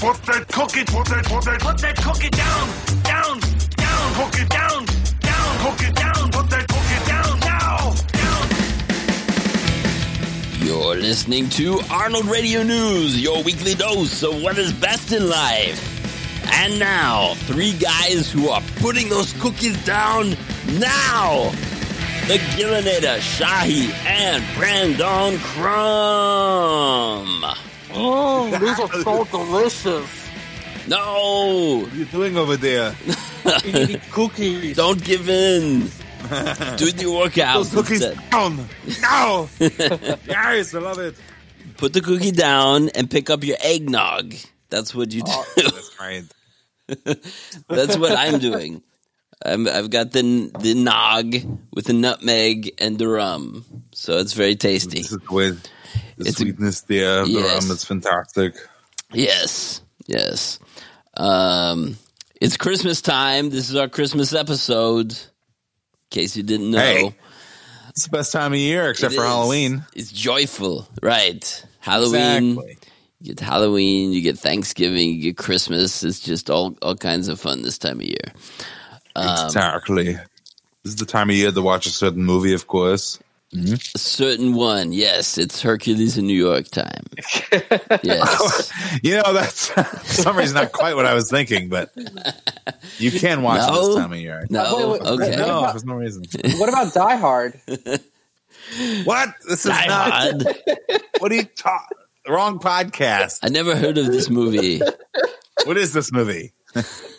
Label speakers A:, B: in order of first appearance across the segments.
A: put that cookie, put that, put that, put that cookie down, down, down, cookie down, down, cookie down, put that cookie down now, down.
B: You're listening to Arnold Radio News, your weekly dose of what is best in life. And now, three guys who are putting those cookies down now. The Gillinator, Shahi, and Brandon Crumb.
C: Oh, these are so delicious.
B: No,
D: What are you doing over there?
C: Eating cookies.
B: don't give in. Do the workout.
D: Those cookies
B: instead.
D: down now. yes, I love it.
B: Put the cookie down and pick up your eggnog. That's what you do.
D: Oh, that's right.
B: That's what I'm doing. I'm, I've got the the nog with the nutmeg and the rum, so it's very tasty.
D: This is with the
B: It's a-
D: sweetness there. The
B: Yes.
D: rum is fantastic.
B: Yes, yes. Um, it's Christmas time. This is our Christmas episode. In case you didn't know,
D: Hey, It's the best time of year, except
B: It
D: for
B: is.
D: Halloween.
B: It's joyful, right? Halloween.
D: Exactly.
B: You get Halloween, you get Thanksgiving, you get Christmas. It's just all all kinds of fun this time of year. Um,
D: exactly. This is the time of year to watch a certain movie, of course. Mm-hmm.
B: A certain one, yes, it's Hercules in New York time. Yes.
D: You know, that's for some reason not quite what I was thinking, but you can watch it
B: No.
D: this time of year.
B: No,
C: wait, wait,
B: okay.
D: No, for no reason.
C: What about Die Hard?
D: What? This is
B: Die
D: not.
B: Hard.
D: What are you talking? Wrong podcast.
B: I never heard of this movie.
D: What is this movie?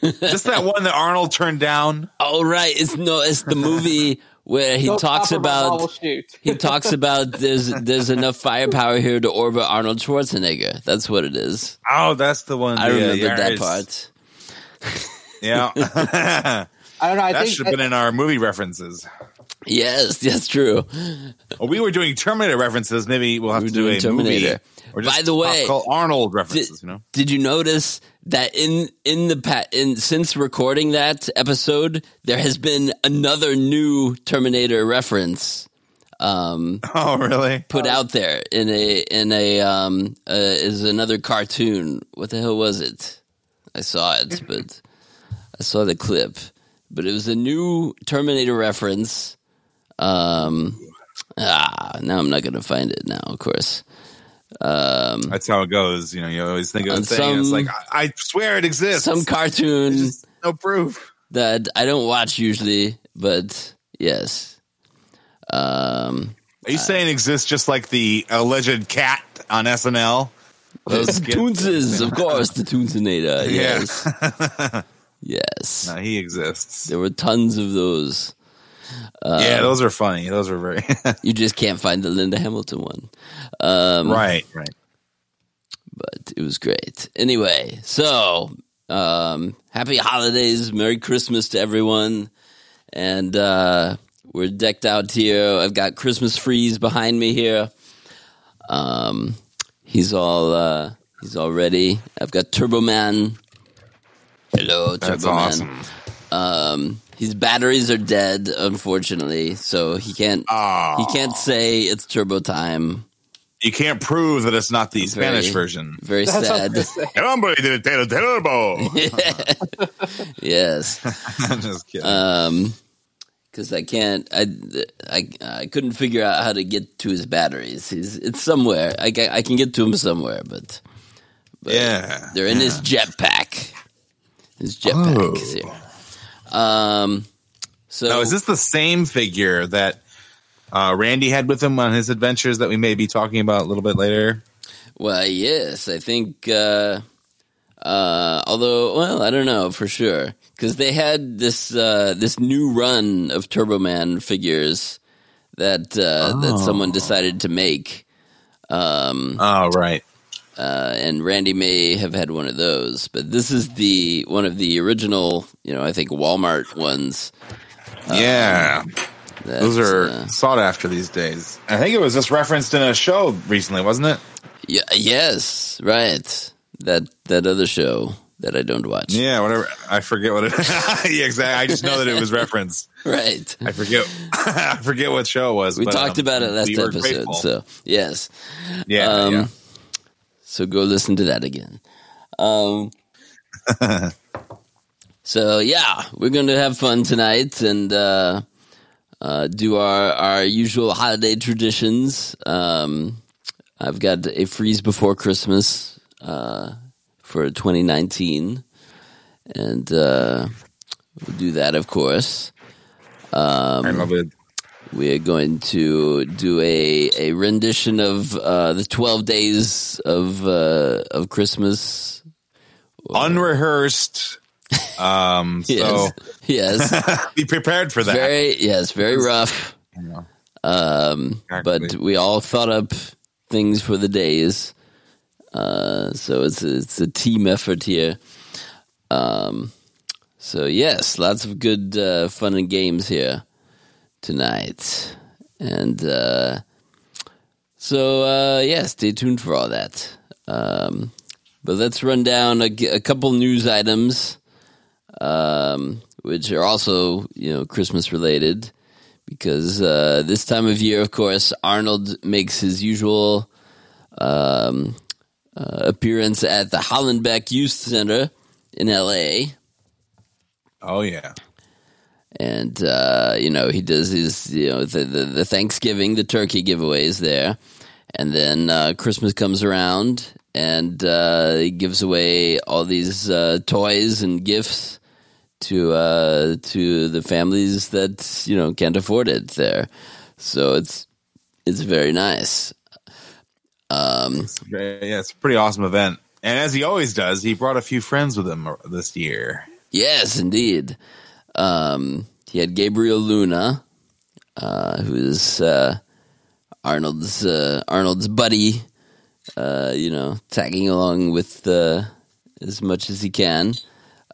D: Just that one that Arnold turned down.
B: Oh right, it's no, it's the movie where he
C: Don't
B: talks
C: pop 'em, I will
B: about
C: shoot.
B: he talks about there's there's enough firepower here to orbit Arnold Schwarzenegger. That's what it is.
D: Oh, that's the one.
B: I
D: yeah,
B: remember
D: yeah,
B: that part.
D: Yeah, that
C: I don't know. I think
D: should have been in our movie references.
B: Yes, that's true.
D: Well, we were doing Terminator references. Maybe we'll have
B: We
D: to
B: were
D: do a
B: Terminator.
D: movie. Or just
B: By the way,
D: pop cult Arnold references.
B: Did,
D: you know,
B: did you notice that in in the pa- in since recording that episode, there has been another new Terminator reference um,
D: oh really?
B: put out there in a in a um, uh, is another cartoon. What the hell was it? I saw it, but I saw the clip. But it was a new Terminator reference. Um, ah, now I'm not going to find it now. Of course. Um,
D: That's how it goes. You know, you always think of a thing. and it's
B: some-
D: like I, I swear it exists.
B: some cartoon
D: no proof.
B: that I don't watch usually, but yes. Um,
D: Are you saying exists just like the alleged cat on SNL? Those?
B: Toonces, of course, the Toonsinator.
D: Yeah.
B: Yes, yes.
D: No, he exists.
B: There were tons of those.
D: Yeah, those are funny. Those are very
B: You just can't find the Linda Hamilton one. Um,
D: right. Right.
B: but it was great. Anyway, so um, happy holidays, Merry Christmas to everyone, and uh, we're decked out here. I've got Christmas freeze behind me here. Um, he's all uh, he's all ready. I've got Turbo Man. Hello,
D: That's
B: Turbo Man.
D: awesome.
B: Um, his batteries are dead, unfortunately, so he can't
D: Aw.
B: he can't say it's turbo time.
D: You can't prove that it's not the Spanish version.
B: Very
C: That's what I
B: sad.
C: gonna.
D: El hombre del tele- turbo.
B: yes.
D: I'm just kidding.
B: Um, because I can't, I, I, I couldn't figure out how to get to his batteries. He's, it's somewhere. I can, I can get to him somewhere, but
D: yeah.
B: they're in his jetpack. His jetpack
D: Oh.
B: Um, so
D: Now, is this the same figure that uh, Randy had with him on his adventures that we may be talking about a little bit later?
B: Well, yes, I think. Uh, uh, although, well, I don't know for sure because they had this uh, this new run of Turbo Man figures that uh, that someone decided to make, um,
D: Oh, right.
B: Uh, and Randy may have had one of those. But this is the one of the original, you know, I think Walmart ones.
D: yeah. Those are
B: uh,
D: sought after these days. I think it was just referenced in a show recently, wasn't it?
B: yeah, yes, right. That that other show that I don't watch.
D: Yeah, whatever. I forget what it. yeah, exactly. I just know that it was referenced.
B: Right.
D: I forget. I forget what show it was.
B: We
D: but,
B: talked
D: um,
B: about it last
D: we
B: episode, so yes.
D: yeah,
B: um,
D: yeah.
B: So go listen to that again. Um, so yeah, we're going to have fun tonight and uh, uh, do our our usual holiday traditions. Um, I've got a freeze before Christmas uh, for 2019, and uh, we'll do that, of course.
D: I love it.
B: We are going to do a, a rendition of uh, the 12 days of uh, of Christmas.
D: Unrehearsed. Um, so
B: Yes. yes.
D: be prepared for that.
B: very yes, very rough.
D: Yeah.
B: Um, but we all thought up things for the days. Uh, so it's a, it's a team effort here. Um, so yes, lots of good uh, fun and games here tonight, and uh, so uh, yeah, stay tuned for all that. Um, but let's run down a couple news items, um, which are also you know Christmas related because uh, this time of year, of course, Arnold makes his usual um, uh, appearance at the Hollenbeck Youth Center in LA.
D: Oh yeah.
B: And, uh, you know, he does his, you know, the, the, the Thanksgiving, the turkey giveaways there. And then uh, Christmas comes around and uh, he gives away all these uh, toys and gifts to uh, to the families that you know can't afford it there. So it's it's very nice. Um,
D: Yeah, it's a pretty awesome event. And as he always does, he brought a few friends with him this year.
B: yes, indeed. Um, he had Gabriel Luna, uh, who's uh, Arnold's uh, Arnold's buddy. Uh, you know, tagging along with uh, as much as he can.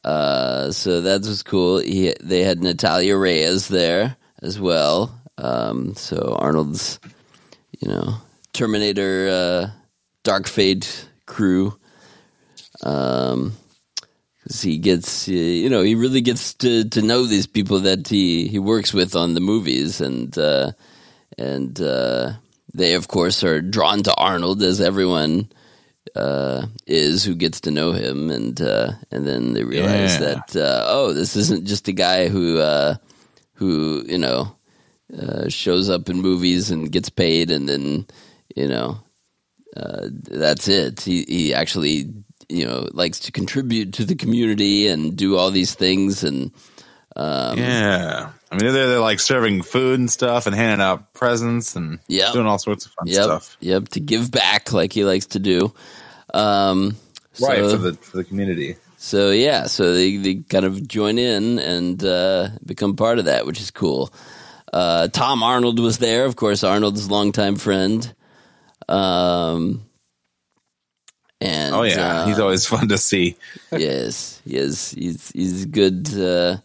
B: Uh, so that was cool. He, they had Natalia Reyes there as well. Um, so Arnold's, you know, Terminator, Dark Fate crew. Um, he gets, you know, he really gets to, to know these people that he, he works with on the movies, and uh, and uh, they, of course, are drawn to Arnold as everyone uh, is who gets to know him, and uh, and then they realize
D: Yeah.
B: that uh, oh, this isn't just a guy who uh, who you know uh, shows up in movies and gets paid, and then you know uh, that's it. He he actually you know likes to contribute to the community and do all these things, and um,
D: yeah. I mean, they're, they're like serving food and stuff and handing out presents and
B: Yep.
D: doing all sorts of fun
B: yep,
D: stuff.
B: yep, to give back like he likes to do. Um,
D: Right,
B: so-
D: for the for the community.
B: So yeah, so they, they kind of join in and uh, become part of that, which is cool. Uh, Tom Arnold was there, of course. Arnold's longtime friend. Um, and
D: Oh yeah,
B: uh,
D: he's always fun to see.
B: yes, yes, he's he's good. Uh,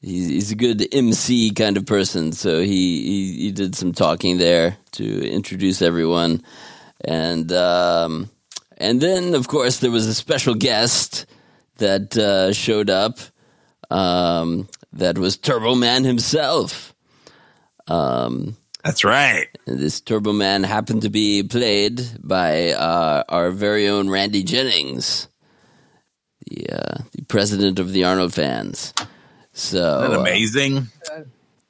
B: he's he's a good MC kind of person. So he, he he did some talking there to introduce everyone, and um, and then of course there was a special guest that uh, showed up. Um, that was Turbo Man himself. Um,
D: That's right.
B: this Turbo Man happened to be played by uh, our very own Randy Jennings, the uh, the president of the Arnold fans. So
D: Isn't that
B: uh,
D: amazing?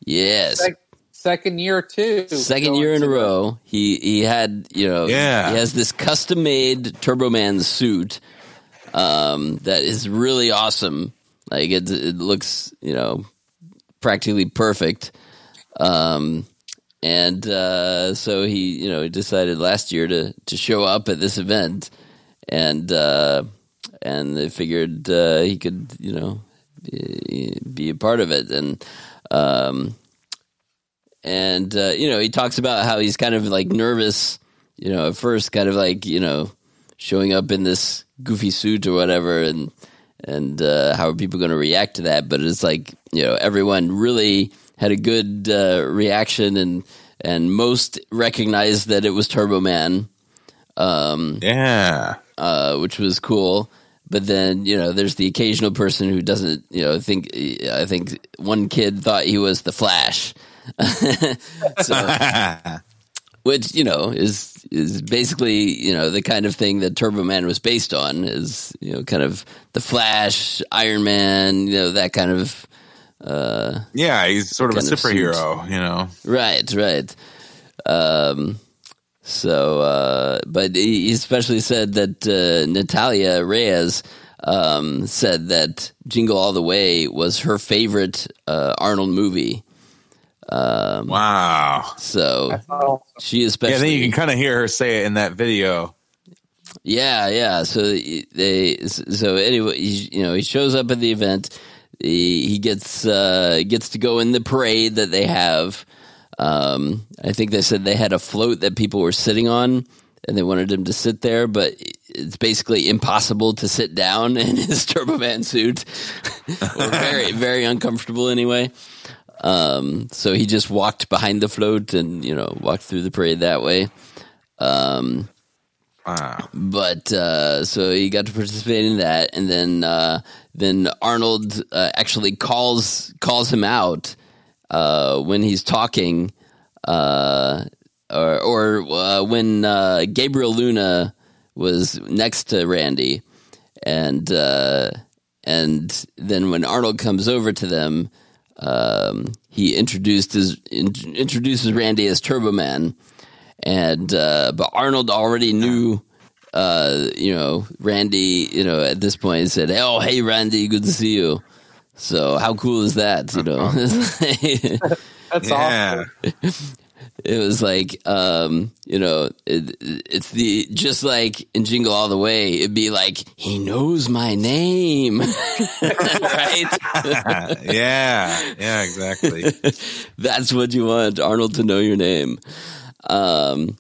B: yes,
C: Sec- second year too.
B: second year in a row, he he had you know
D: Yeah.
B: he has this custom made Turbo Man suit um, that is really awesome. Like it, it looks you know practically perfect. Um, and uh, so he, you know, he decided last year to to show up at this event, and uh, and they figured uh, he could, you know, be, be a part of it, and um, and uh, you know, he talks about how he's kind of like nervous, you know, at first, kind of like you know, showing up in this goofy suit or whatever, and and uh, how are people going to react to that? But it's like you know, everyone really had a good uh, reaction, and and most recognized that it was Turbo Man, um,
D: Yeah.
B: uh, which was cool. But then you know, there's the occasional person who doesn't, you know, think. I think one kid thought he was the Flash. so, which you know is is basically you know the kind of thing that Turbo Man was based on is you know kind of the Flash, Iron Man, you know that kind of uh,
D: Yeah, he's sort of a
B: Kind of
D: superhero, you know.
B: right, right. Um, so, uh, but he especially said that uh, Natalia Reyes um, said that Jingle All the Way was her favorite uh, Arnold movie. Um,
D: Wow.
B: So she especially
D: Yeah, then you can kind of hear her say it in that video.
B: Yeah, yeah. So they, so anyway, you know, he shows up at the event. He, gets uh, gets to go in the parade that they have. Um, I think they said they had a float that people were sitting on, and they wanted him to sit there, but it's basically impossible to sit down in his Turbo Man suit, or very very uncomfortable anyway. Um, so he just walked behind the float and you know walked through the parade that way. Um, But uh, so he got to participate in that, and then uh, then Arnold uh, actually calls calls him out uh, when he's talking, uh, or or uh, when Gabriel Luna was next to Randy, and and then when Arnold comes over to them, um, he introduced his in, introduces Randy as Turbo Man and uh, but Arnold already knew, uh, you know, Randy. You know, at this point, he said, "Oh, hey, Randy, good to see you." So how cool is that? You know,
C: that's awesome.
B: it was like, um, you know, it, it's the just like in Jingle All the Way. It'd be like he knows my name, right?
D: yeah. Yeah, exactly.
B: That's what you want, Arnold to know your name. Um,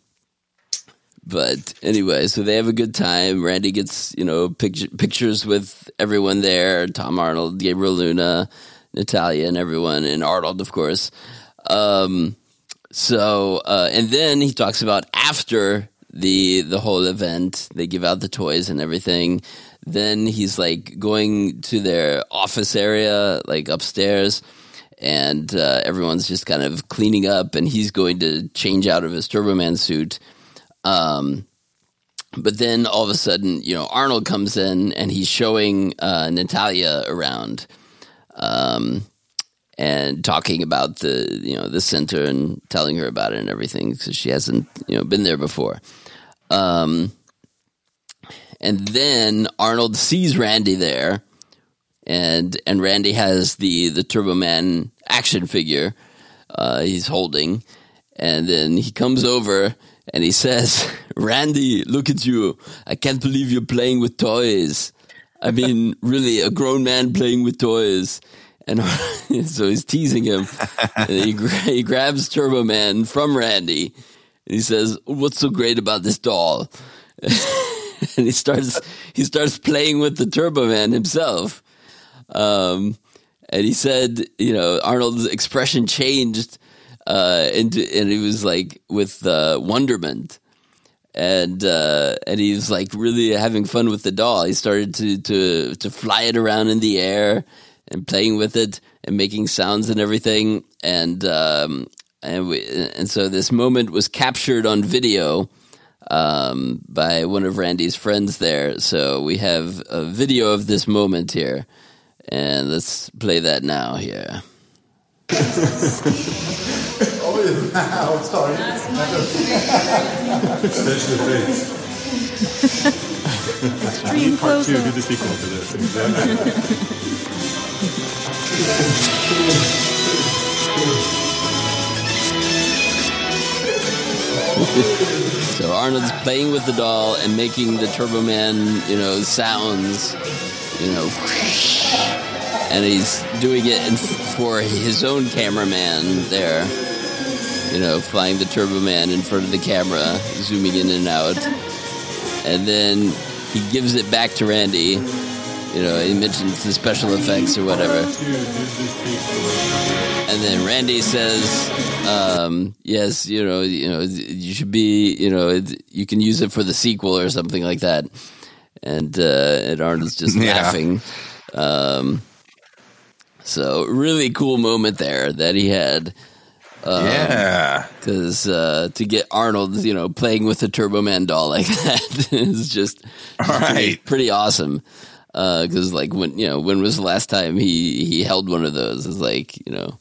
B: but anyway, so they have a good time. Randy gets, you know, picture, pictures with everyone there Tom Arnold, Gabriel Luna, Natalia, and everyone, and Arnold, of course. Um, so, uh, and then he talks about after the the whole event, they give out the toys and everything. Then he's like going to their office area, like upstairs, and uh, everyone's just kind of cleaning up, and he's going to change out of his Turbo Man suit. Um, but then all of a sudden, you know, Arnold comes in and he's showing uh, Natalia around, um, and talking about the you know the center and telling her about it and everything because she hasn't you know been there before. Um, and then Arnold sees Randy there, and and Randy has the the Turbo Man action figure uh, he's holding, and then he comes over and he says, "Randy, look at you! I can't believe you're playing with toys. I mean, really, a grown man playing with toys." And so he's teasing him, and he, he grabs Turbo Man from Randy, and he says, "What's so great about this doll?" and he starts he starts playing with the Turbo Man himself. Um, and he said, you know, Arnold's expression changed, uh, into, and he was like with uh, wonderment, and uh, and he was like really having fun with the doll. He started to to to fly it around in the air and playing with it and making sounds and everything, and um, and we, and so this moment was captured on video um, by one of Randy's friends there. So we have a video of this moment here, and let's play that now here.
E: Oh, I'm sorry.
F: Especially the face.
G: Extreme
F: Part two,
G: close
F: do the sequel to this.
B: So Arnold's playing with the doll and making the Turbo Man, you know, sounds, you know, and he's doing it for his own cameraman there, you know, flying the Turbo Man in front of the camera, zooming in and out, and then he gives it back to Randy. You know, he mentions the special effects or whatever. And then Randy says, um, "Yes, you know, you know, you should be, you know, you can use it for the sequel or something like that." And uh, and Arnold's just
D: Yeah.
B: laughing. Um, so really cool moment there that he had.
D: yeah.
B: because uh, to get Arnold, you know, playing with a Turbo Man doll like that is just pretty,
D: Right.
B: pretty awesome. Because like when you know when was the last time he he held one of those? It's like you know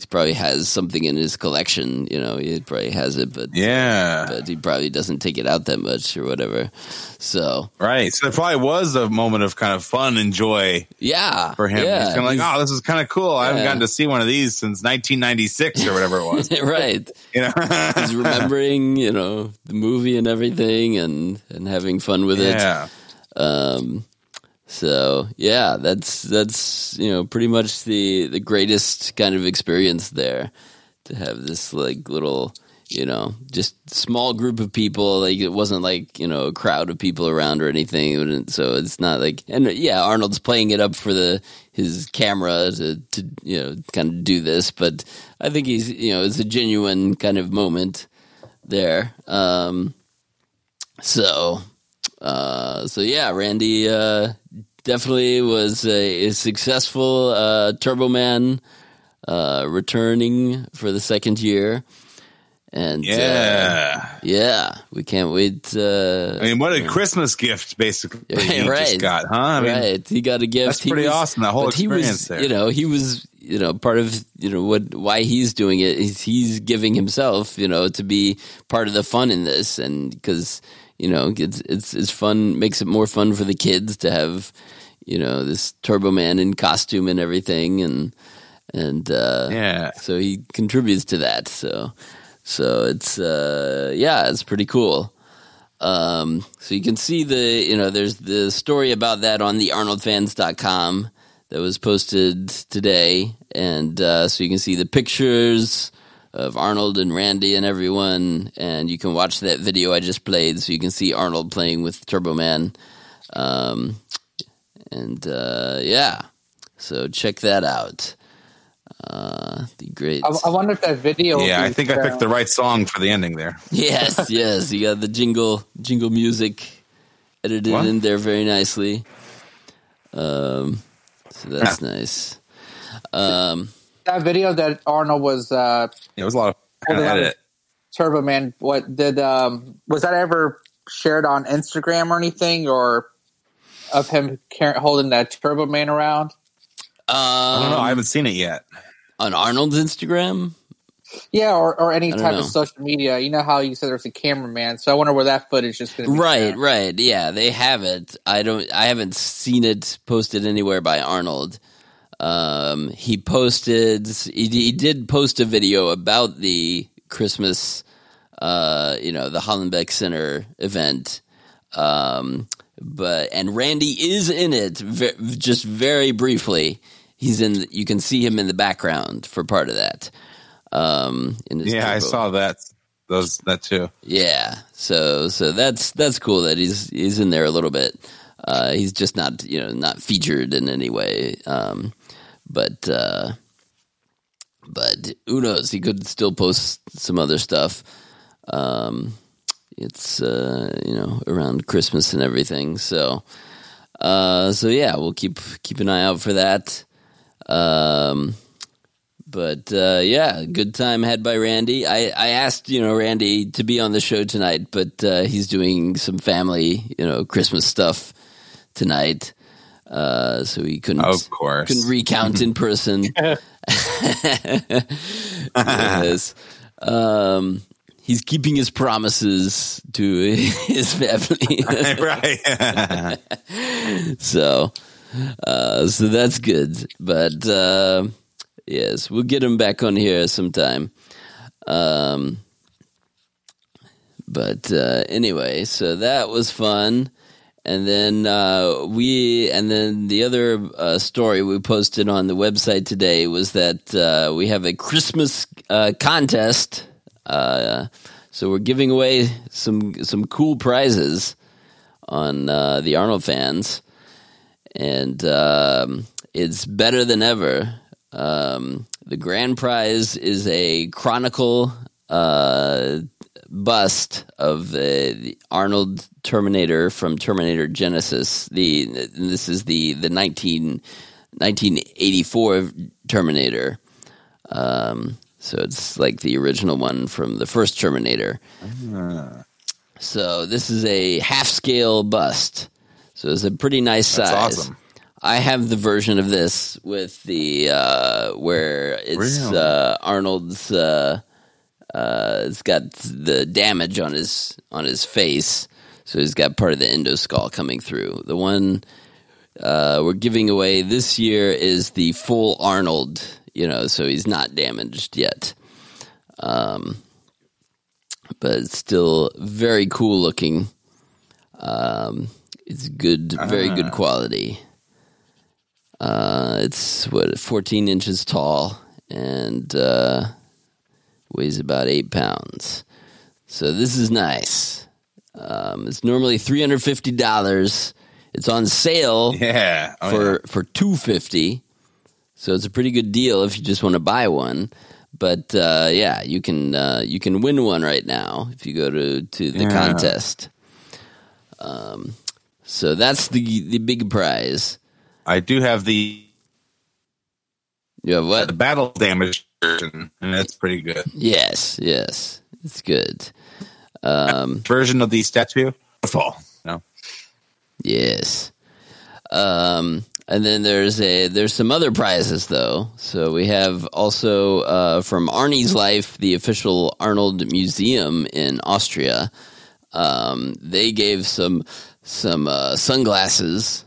B: he probably has something in his collection. You know he probably has it, but
D: Yeah.
B: but he probably doesn't take it out that much or whatever. So
D: Right. So it probably was a moment of kind of fun and joy
B: yeah,
D: for him.
B: Yeah,
D: He's kind of like, oh, this is kind of cool. I haven't gotten to see one of these since 1996 or whatever it was.
B: right.
D: You know?
B: He's remembering, you know, the movie and everything, and and having fun with it.
D: yeah.
B: Um, so yeah, that's that's you know pretty much the the greatest kind of experience there to have this like little you know just small group of people. Like it wasn't like you know a crowd of people around or anything. So it's not like and yeah arnold's playing it up for the his camera to to you know kind of do this. But i think he's you know it's a genuine kind of moment there. Um so uh, so yeah, Randy uh, definitely was a, a successful uh, Turbo Man, uh, returning for the second year, and uh,
D: Yeah.
B: yeah, we can't wait. Uh,
D: I mean, what a Christmas gift, basically. he
B: Right.
D: just got, huh? I mean,
B: right, he got a gift.
D: that's
B: He
D: pretty
B: was-
D: awesome, that whole
B: he was,
D: experience there.
B: You know, he was you know part of you know what why he's doing it is he's giving himself you know to be part of the fun in this, and because you know it's it's it's fun makes it more fun for the kids to have you know this Turbo Man in costume and everything, and and uh,
D: Yeah.
B: so he contributes to that. So so it's uh, yeah, it's pretty cool. Um, so you can see the, you know, there's the story about that on the arnoldfans.com that was posted today. And, uh, so you can see the pictures of Arnold and Randy and everyone. And you can watch that video I just played. So you can see Arnold playing with Turbo Man. Um, and, uh, yeah, so check that out. Uh, the great.
C: I, I wonder if that video.
D: Yeah, I
C: be
D: think I picked the right song for the ending there.
B: Yes, yes. You got the jingle jingle music edited
D: What?
B: in there very nicely. Um, so that's nice. Um,
C: that video that Arnold was uh,
D: It was a lot of fun to edit.
C: Turbo Man. What did um, was that ever shared on Instagram or anything, or of him car- holding that Turbo Man around?
D: Uh I don't know. I
B: um,
D: haven't seen it yet.
B: on Arnold's Instagram.
C: Yeah, or, or any type
B: know.
C: of social media. You know how you said there's a cameraman, so I wonder where that footage is going to be.
B: Right,
C: found.
B: right. Yeah, they have it. I don't. I haven't seen it posted anywhere by Arnold. Um, he posted. He, he did post a video about the Christmas. Uh, you know, the Hollenbeck Center event. Um, but and Randy is in it, ve- just very briefly. He's in. You can see him in the background for part of that. Um, in his
D: Yeah, I saw that. Those that too.
B: Yeah, so so that's that's cool that he's he's in there a little bit. Uh, he's just not you know not featured in any way, um, but uh, but who knows? He could still post some other stuff. Um, it's uh, you know around Christmas and everything, so uh, so yeah, we'll keep keep an eye out for that. Um, but uh, yeah, good time had by Randy. I, I asked you know Randy to be on the show tonight, but uh, he's doing some family you know Christmas stuff tonight, uh, so he couldn't
D: Of course.
B: couldn't recount in person. yes. Um, he's keeping his promises to his family.
D: right.
B: so uh so that's good but uh yes we'll get him back on here sometime um but uh anyway so that was fun and then uh we and then the other uh story we posted on the website today was that uh we have a christmas uh contest uh so we're giving away some some cool prizes on uh, the Arnold fans, and um, it's better than ever. Um, the grand prize is a Chronicle bust of uh, the Arnold Terminator from Terminator Genisys. The this is the the 19, 1984 Terminator. Um, So it's like the original one from the first Terminator. So this is a half scale bust. So it's a pretty nice
D: That's
B: size.
D: awesome.
B: I have the version of this with the uh, where it's uh, Arnold's. Uh, uh, it's got the damage on his on his face, so he's got part of the endoskull coming through. The one uh, we're giving away this year is the full Arnold. You know, so he's not damaged yet. Um, but it's still very cool looking. Um, it's good, very good quality. Uh, it's what 14 inches tall and uh, weighs about eight pounds. So this is nice. Um, it's normally three hundred fifty dollars. It's on sale
D: Yeah. Oh,
B: for
D: yeah.
B: for two fifty. So it's a pretty good deal if you just want to buy one. But uh, yeah, you can uh, you can win one right now if you go to to the
D: Yeah.
B: contest. Um, so that's the the big prize.
D: I do have the
B: You have
D: the battle damage version, and that's pretty good.
B: Yes, yes, it's good. Um,
D: Version of the statue. Fall. No.
B: Yes. Um, and then there's a there's some other prizes though. So we have also uh, from Arnie's Life, the official Arnold Museum in Austria. Um, they gave some some uh, sunglasses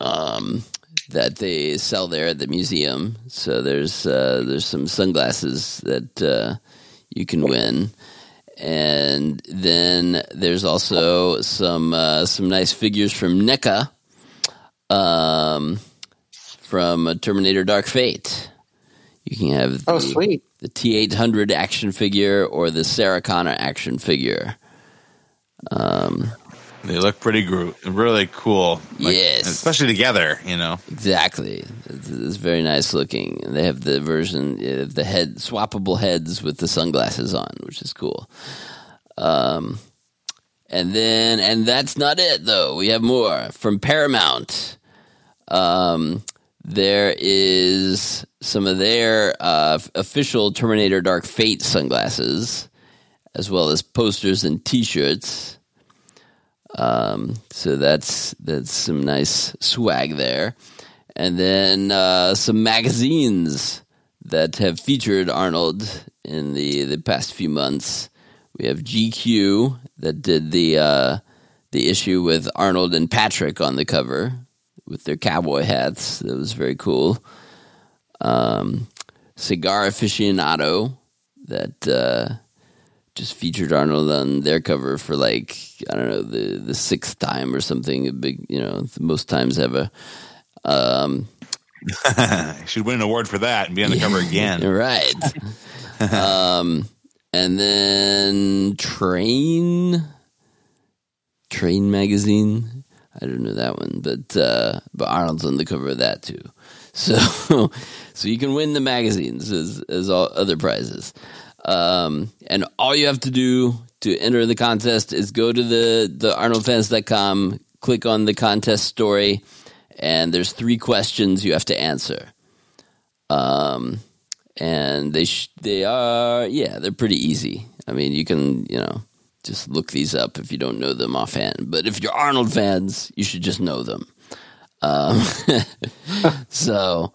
B: um, that they sell there at the museum. So there's uh, there's some sunglasses that uh, you can win and then there's also some uh, some nice figures from NECA, um, from Terminator: Dark Fate. You can have
C: Oh, sweet.
B: the T eight hundred action figure or the Sarah Connor action figure. Um,
D: They look pretty gro- really cool.
B: Yes.
D: especially together. You know.
B: exactly, it's, it's very nice looking. And they have the version of the head swappable heads with the sunglasses on, which is cool. Um, and then, and that's not it though. We have more from Paramount. Um, there is some of their uh, official Terminator Dark Fate sunglasses, as well as posters and T-shirts. Um, so that's that's some nice swag there, and then uh, some magazines that have featured Arnold in the the past few months. We have GQ that did the uh, the issue with Arnold and Patrick on the cover with their cowboy hats. That was very cool. Um, Cigar Aficionado that uh, just featured Arnold on their cover for like I don't know the the sixth time or something. A big, you know, the most times ever. Um,
D: Should win an award for that and be on the cover again.
B: right. um, and then Train, Train magazine. I don't know that one, but uh, but Arnold's on the cover of that too. So so you can win the magazines as as all other prizes. Um, and all you have to do to enter the contest is go to the the arnoldfans.com, click on the contest story, and there's three questions you have to answer. Um, and they sh- they are yeah they're pretty easy. I mean you can you know just look these up if you don't know them offhand. But if you're Arnold fans, you should just know them. Um, so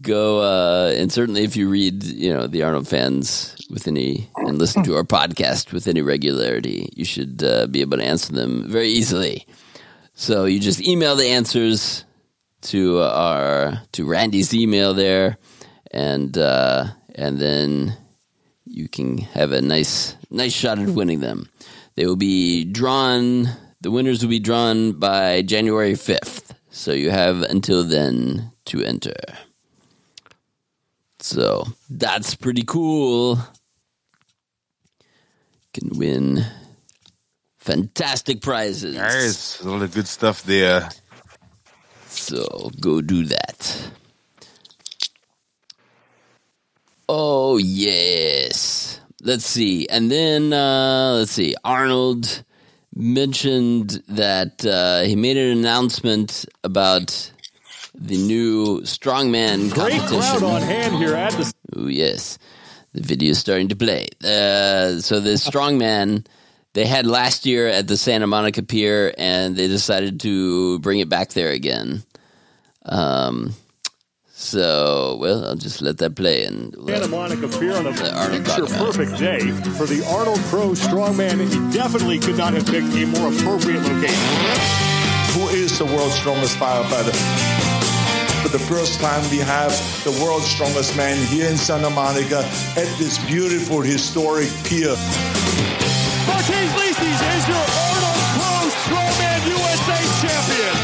B: go uh, and certainly if you read you know the Arnold fans with any and listen to our podcast with any regularity, you should uh, be able to answer them very easily. So you just email the answers to our to Randy's email there, and uh, and then you can have a nice nice shot at winning them. They will be drawn. The winners will be drawn by January fifth. So you have until then to enter. So that's pretty cool. Can win fantastic prizes.
D: There's a lot of good stuff there.
B: So go do that. Oh yes. Let's see. And then uh let's see. Arnold mentioned that uh he made an announcement about the new strongman
G: Great
B: competition.
G: crowd on hand here at the
B: Oh yes, the video is starting to play. Uh, so the strongman they had last year at the Santa Monica Pier, and they decided to bring it back there again. Um, so well, I'll just let that play and
G: Santa Monica Pier on a
B: Let
G: picture-perfect day for the Arnold Pro Strongman. He definitely could not have picked a more appropriate location.
E: Who is the world's strongest firefighter? For the first time, we have the world's strongest man here in Santa Monica at this beautiful historic pier.
G: Martins Licis is your Arnold Pro Strongman USA champion.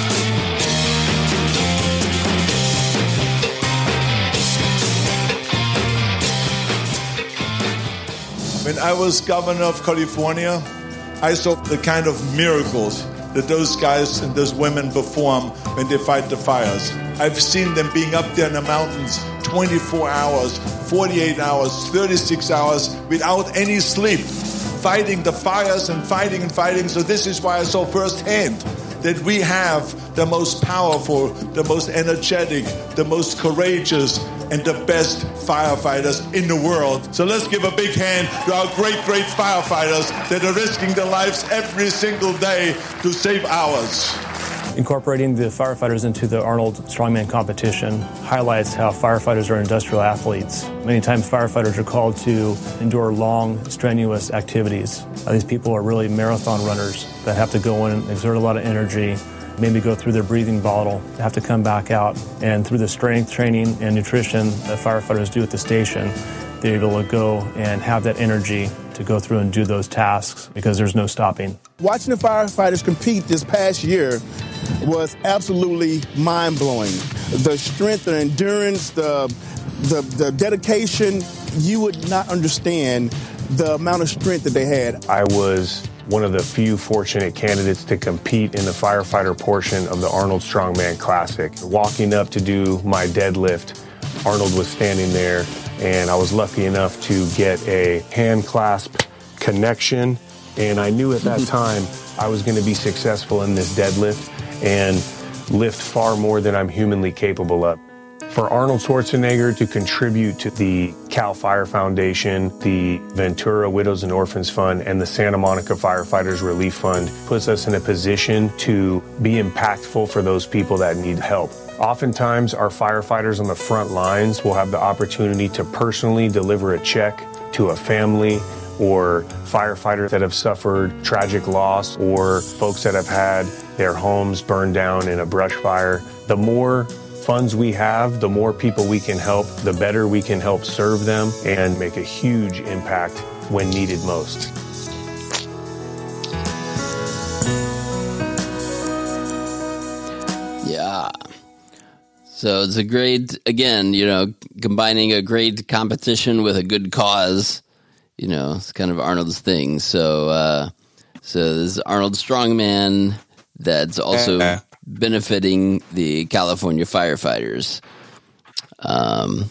E: When I was governor of California, I saw the kind of miracles that those guys and those women perform when they fight the fires. I've seen them being up there in the mountains 24 hours, 48 hours, 36 hours without any sleep, fighting the fires and fighting and fighting. So, this is why I saw firsthand that we have the most powerful, the most energetic, the most courageous, and the best firefighters in the world. So let's give a big hand to our great, great firefighters that are risking their lives every single day to save ours.
H: Incorporating the firefighters into the Arnold Strongman competition highlights how firefighters are industrial athletes. Many times, firefighters are called to endure long, strenuous activities. These people are really marathon runners that have to go in and exert a lot of energy, maybe go through their breathing bottle, have to come back out. And through the strength training and nutrition that firefighters do at the station, they're able to go and have that energy to go through and do those tasks because there's no stopping.
I: Watching the firefighters compete this past year was absolutely mind blowing. The strength, the endurance, the, the the dedication, you would not understand the amount of strength that they had.
J: I was one of the few fortunate candidates to compete in the firefighter portion of the Arnold Strongman Classic. Walking up to do my deadlift, Arnold was standing there, and I was lucky enough to get a hand clasp connection. And I knew at that time I was going to be successful in this deadlift and lift far more than I'm humanly capable of. For Arnold Schwarzenegger to contribute to the CAL FIRE Foundation, the Ventura Widows and Orphans Fund, and the Santa Monica Firefighters Relief Fund puts us in a position to be impactful for those people that need help. Oftentimes, our firefighters on the front lines will have the opportunity to personally deliver a check to a family or firefighters that have suffered tragic loss or folks that have had their homes burned down in a brush fire. The more funds we have, the more people we can help, the better we can help serve them and make a huge impact when needed most.
B: Yeah. So it's a great, again, you know, combining a great competition with a good cause. You know, it's kind of Arnold's thing. So, uh, so this is Arnold Strongman that's also
D: Uh-uh.
B: Benefiting the California firefighters. Um,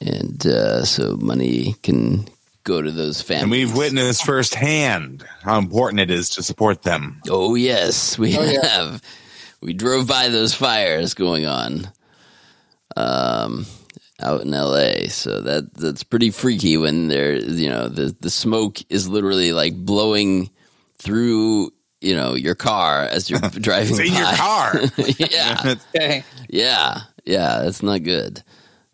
B: and uh, so money can go to those families.
D: And we've witnessed firsthand how important it is to support them.
B: Oh yes, we
C: Oh, yeah.
B: have. We drove by those fires going on, um, out in L.A. So that that's pretty freaky when there, you know, the the smoke is literally like blowing through, you know, your car as you're driving.
D: It's in your car.
B: yeah,
C: Okay.
B: yeah, yeah. That's not good.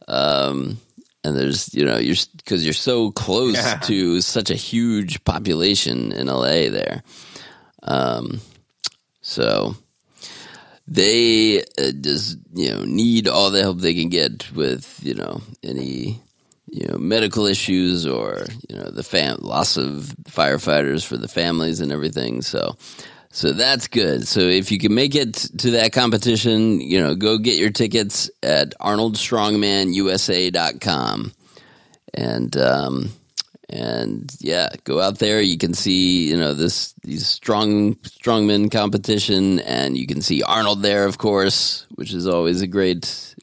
B: Um, and there's, you know, you're because you're so close
D: Yeah.
B: to such a huge population in LA there. Um, so they uh, just, you know, need all the help they can get with, you know, any, you know, medical issues or, you know, the fam- loss of firefighters for the families and everything. So, so that's good. So if you can make it to that competition, you know, go get your tickets at arnoldstrongmanusa.com. And um and yeah, go out there. You can see, you know, this these strong strongman competition and you can see Arnold there, of course, which is always a great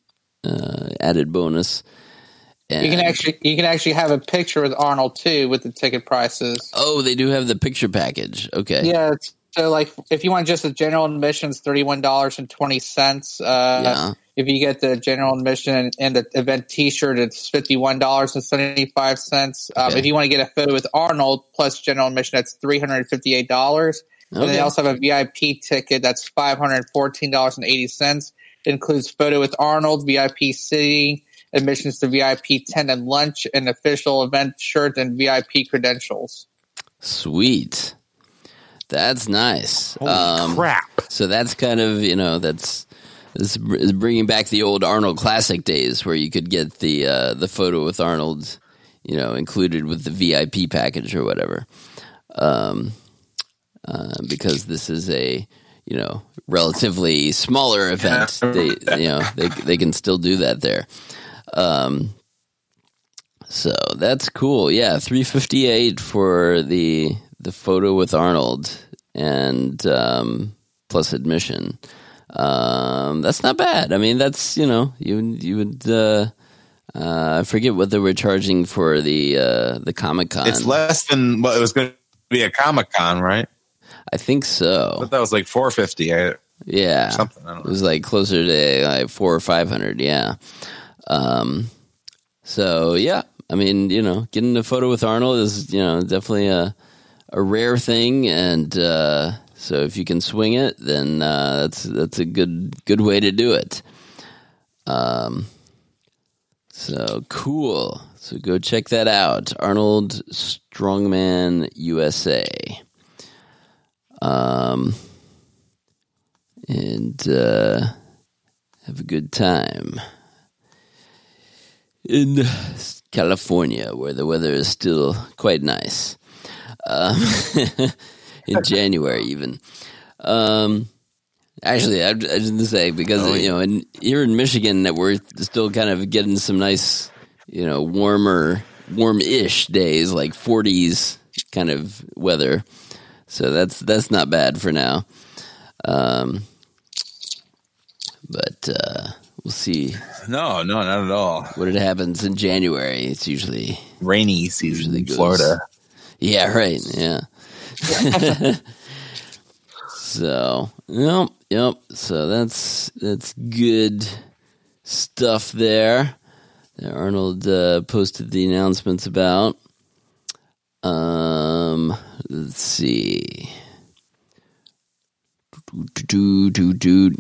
B: uh, added bonus. And,
C: You can actually you can actually have a picture with Arnold too with the ticket prices.
B: Oh, they do have the picture package. Okay.
C: Yeah, it's So, like, if you want just the general admission, it's thirty-one dollars and twenty cents. Uh,
B: Yeah.
C: If you get the general admission and, the event T-shirt, it's fifty-one dollars and seventy-five cents. Um,
B: Okay.
C: If you want to get a photo with Arnold plus general admission, that's three hundred and fifty-eight dollars. And they also have a VIP ticket that's five hundred fourteen dollars and eighty cents. Includes photo with Arnold, VIP seating, admissions to VIP tent and lunch, and official event shirt and VIP credentials.
B: Sweet. That's nice.
D: Holy
B: Um,
D: crap!
B: So that's kind of you know that's this is bringing back the old Arnold Classic days where you could get the uh, the photo with Arnold, you know, included with the VIP package or whatever. Um, uh, because this is a you know relatively smaller event, they you know they they can still do that there. Um, so that's cool. Yeah, three fifty eight for the the photo with Arnold and um, plus admission. Um, that's not bad. I mean, that's you know you you would. Uh, uh, I forget what they were charging for the uh, the Comic Con.
D: It's less than what it was going to be a Comic Con, right?
B: I think so.
D: But that was like four fifty.
B: Yeah,
D: something. I don't
B: It was like closer to like four or five hundred. Yeah. Um. So yeah, I mean, you know, getting a photo with Arnold is you know definitely a a rare thing, and uh, so if you can swing it, then uh, that's that's a good good way to do it. Um. So cool. So go check that out. Arnold Strongman USA. Um and uh, have a good time in California, where the weather is still quite nice. Um, in January, even. Um, actually, I, I to say because you know, in, here in Michigan, that we're still kind of getting some nice, you know, warmer, warm-ish days, like 40s kind of weather. So that's that's not bad for now. Um, but uh, we'll see
D: No, no, not at all.
B: what it happens in January. It's usually
D: Rainy season
B: usually
D: in
B: goes-
D: Florida.
B: Yeah, right. Yeah. so, yep, yep. So that's that's good stuff there. That Arnold uh, posted the announcements about. Um, let's see. Do, do, do, do.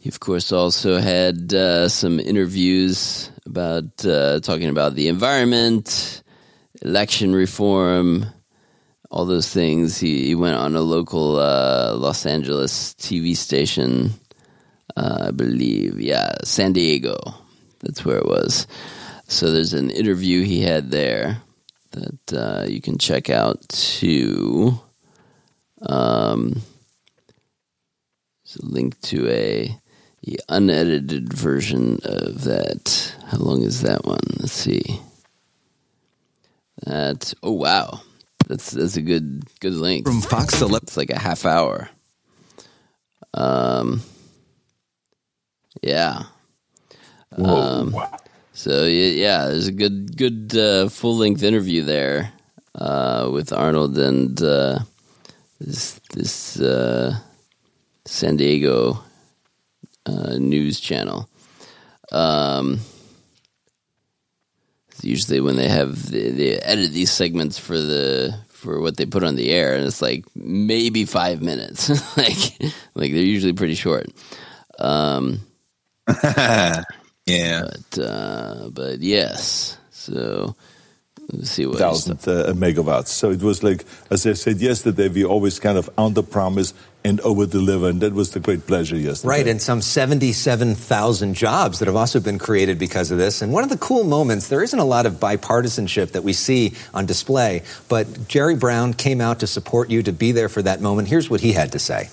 B: He, of course, also had uh, some interviews about uh, talking about the environment, election reform, all those things. He, he went on a local uh, Los Angeles TV station, uh, I believe. Yeah, San Diego. That's where it was. So there's an interview he had there that uh, you can check out too. Um, there's a link to a the unedited version of that. How long is that one? Let's see. That oh wow, that's that's a good good length
K: From Fox Select.
B: It's like a half hour. Um. Yeah. Um, so yeah, yeah, there's a good good uh, full length interview there uh, with Arnold and uh, this this uh, San Diego uh, news channel. Um, usually when they have they, they edit these segments for the for what they put on the air, and it's like maybe five minutes. like like they're usually pretty short. Um,
D: yeah,
B: but uh, but yes. So let's see what
F: thousand uh, megawatts. So it was like, as I said yesterday, we always kind of under promise and over deliver, and that was the great pleasure yesterday.
K: Right, and some 77,000 jobs that have also been created because of this. And one of the cool moments, there isn't a lot of bipartisanship that we see on display, but Jerry Brown came out to support you to be there for that moment. Here's what he had to say.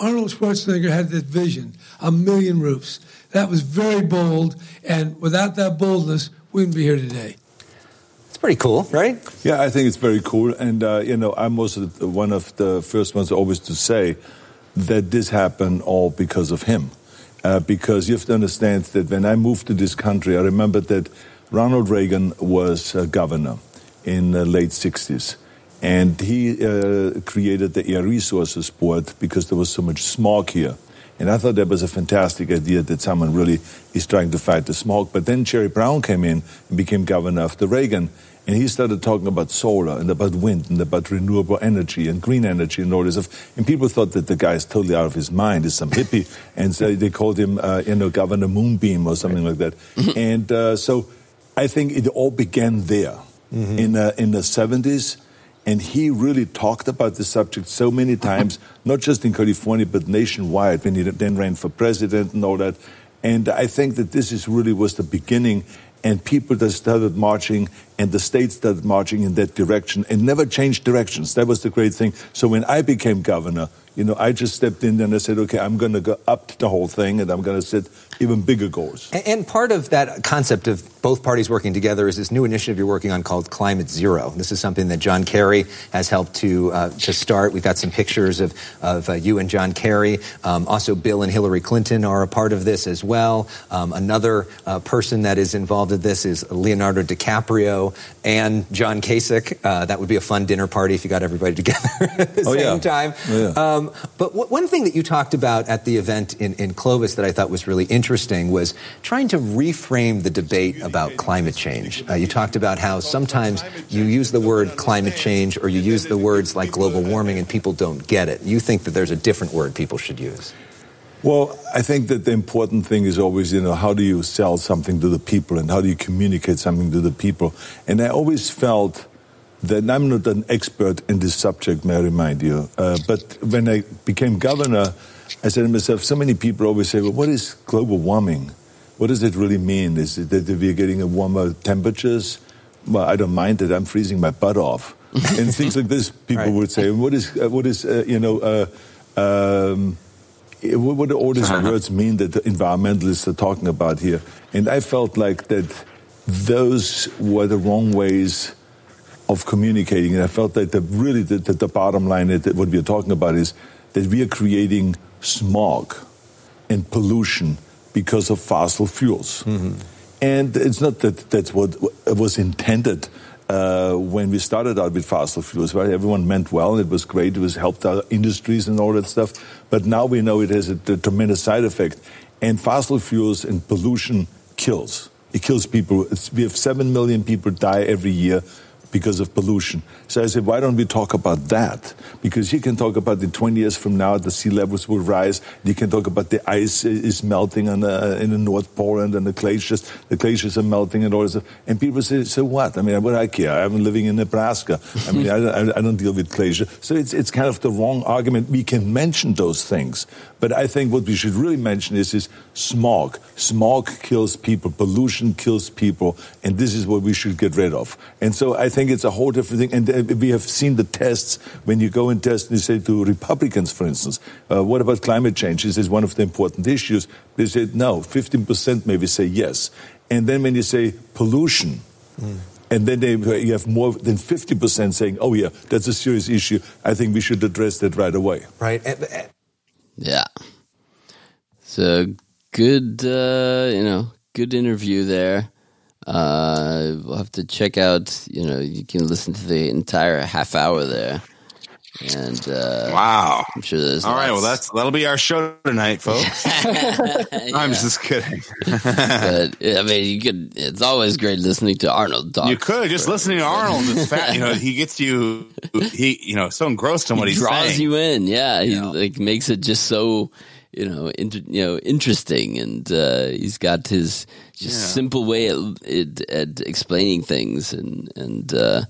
L: Arnold Schwarzenegger had that vision, a million roofs. That was very bold, and without that boldness, we wouldn't be here today.
K: Pretty cool, right?
F: Yeah, I think it's very cool, and uh, you know, I'm also one of the first ones always to say that this happened all because of him. Uh, because you have to understand that when I moved to this country, I remember that Ronald Reagan was governor in the late 60s. And he uh, created the Air Resources Board because there was so much smog here. And I thought that was a fantastic idea that someone really is trying to fight the smog. But then Jerry Brown came in and became governor after Reagan. And he started talking about solar and about wind and about renewable energy and green energy and all this stuff. And people thought that the guy is totally out of his mind, is some hippie. And so they called him, uh, you know, Governor Moonbeam or something like that. and uh, so I think it all began there in, uh, in the 70s. And he really talked about the subject so many times, not just in California, but nationwide when he then ran for president and all that. And I think that this is really was the beginning. And people that started marching and the states started marching in that direction and never changed directions. That was the great thing. So when I became governor, you know, I just stepped in and I said, okay, I'm going to go up the whole thing and I'm going to set even bigger goals.
K: And part of that concept of both parties working together is this new initiative you're working on called Climate Zero. This is something that John Kerry has helped to uh, to start. We've got some pictures of of uh, you and John Kerry. Um, also, Bill and Hillary Clinton are a part of this as well. Um, another uh, person that is involved in this is Leonardo DiCaprio and John Kasich. Uh, that would be a fun dinner party if you got everybody together at the
F: Oh,
K: same
F: yeah.
K: time.
F: Oh, yeah.
K: Um, but w- one thing that you talked about at the event in, in Clovis that I thought was really interesting was trying to reframe the debate about climate change. Uh, you talked about how sometimes you use the word climate change or you use the words like global warming and people don't get it. You think that there's a different word people should use.
F: Well, I think that the important thing is always, you know, how do you sell something to the people and how do you communicate something to the people? And I always felt that I'm not an expert in this subject, may I remind you. Uh, but when I became governor, I said to myself, so many people always say, well, what is global warming? What does it really mean? Is it that we're getting a warmer temperatures? Well, I don't mind that I'm freezing my butt off. and things like this, people would say. What is, uh, what is uh, you know, uh, um, eh, what what do all these words mean that the environmentalists are talking about here? And I felt like that those were the wrong ways of communicating. And I felt that the, really the, the, the bottom line that what we are talking about is that we are creating smog and pollution because of fossil fuels. And it's not that that's what was intended uh, when we started out with fossil fuels, right? Everyone meant well. It was great. It was helped our industries and all that stuff. But now we know it has a, a tremendous side effect. And fossil fuels and pollution kills. It kills people. It's, we have seven million people die every year because of pollution. So I said, why don't we talk about that? Because you can talk about the 20 years from now, the sea levels will rise. You can talk about the ice is melting the, in the North Pole and the glaciers, the glaciers are melting and all this stuff. And people say, so what? I mean, what do I care? I'm living in Nebraska. I mean, I, don't- I don't deal with glacier. So it's, it's kind of the wrong argument. We can mention those things. But I think what we should really mention is, is smog. Smog kills people. Pollution kills people. And this is what we should get rid of. And so I think it's a whole different thing. And uh, we have seen the tests when you go and test and you say to Republicans, for instance, uh, what about climate change? This is one of the important issues. They said no. 15% maybe say yes. And then when you say pollution, and then they, you have more than 50% saying, oh, yeah, that's a serious issue. I think we should address that right away.
K: Right.
B: Yeah. So good, uh, you know, good interview there. Uh, we'll have to check out, you know, you can listen to the entire half hour there. And, uh,
D: Wow.
B: I'm sure there's
D: All right, well that's that'll be our show tonight, folks. I'm just kidding.
B: but I mean, you could. It's always great listening to Arnold talk.
D: You could just listening to Arnold. Is fat, you know, he gets you. He, you know, so engrossed in what
B: he
D: he's
B: draws
D: saying.
B: you in. Yeah, he like makes it just so you know, inter, you know, interesting, and uh, he's got his just
D: Yeah.
B: simple way at, at, at explaining things, and and uh,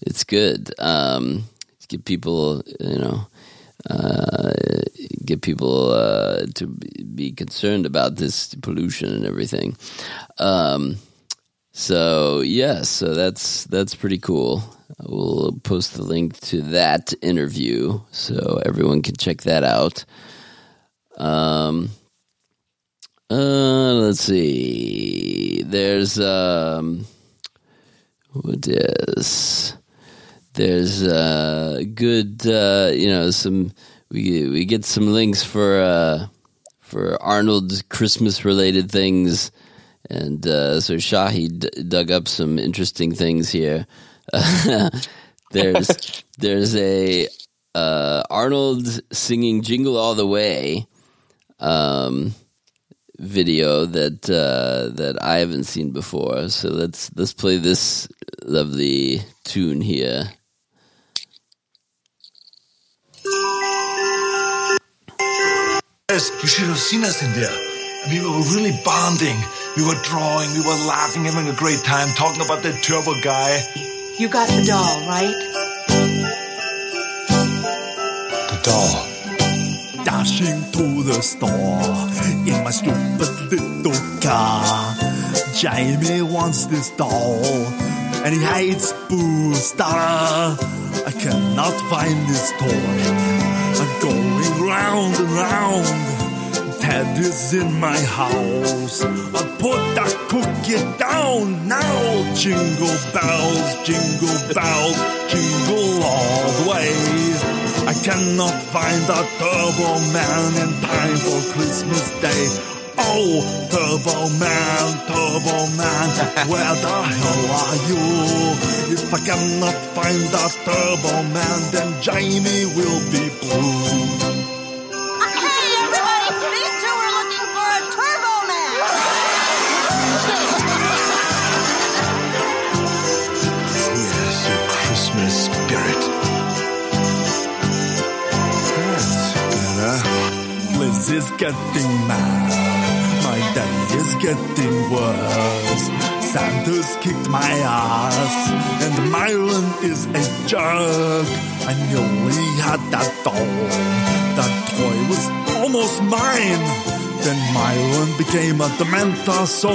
B: it's good. Um, get people, you know. Uh, get people uh, to be concerned about this pollution and everything. Um, so yes, so that's that's pretty cool. We'll post the link to that interview so everyone can check that out. Um, uh, let's see. There's um, what is there's uh good uh you know some we we get some links for uh for Arnold's Christmas related things and uh so Shahi d- dug up some interesting things here there's there's a uh, Arnold singing "Jingle All the Way" um, video that uh, that I haven't seen before. So let's let's play this lovely tune here.
A: Yes, you should have seen us in there. We were really bonding. We were drawing, we were laughing, having a great time, talking about that turbo guy.
M: You got the doll, right?
A: The doll.
N: Dashing to the store in my stupid little car. Jamie wants this doll and he hates Booster. I cannot find this toy. I'm going round and round. Ted is in my house. I put that cookie down now. Jingle bells, jingle bells, jingle all the way. I cannot find the Turbo Man in time for Christmas Day. Oh, Turbo Man, Turbo Man, where the hell are you? If I cannot find the Turbo Man, then Jamie will be blue. Is getting mad. My day is getting worse. Santa's kicked my ass, and Myron is a jerk. I nearly had that doll. That toy was almost mine. Then Myron became a Dementor, so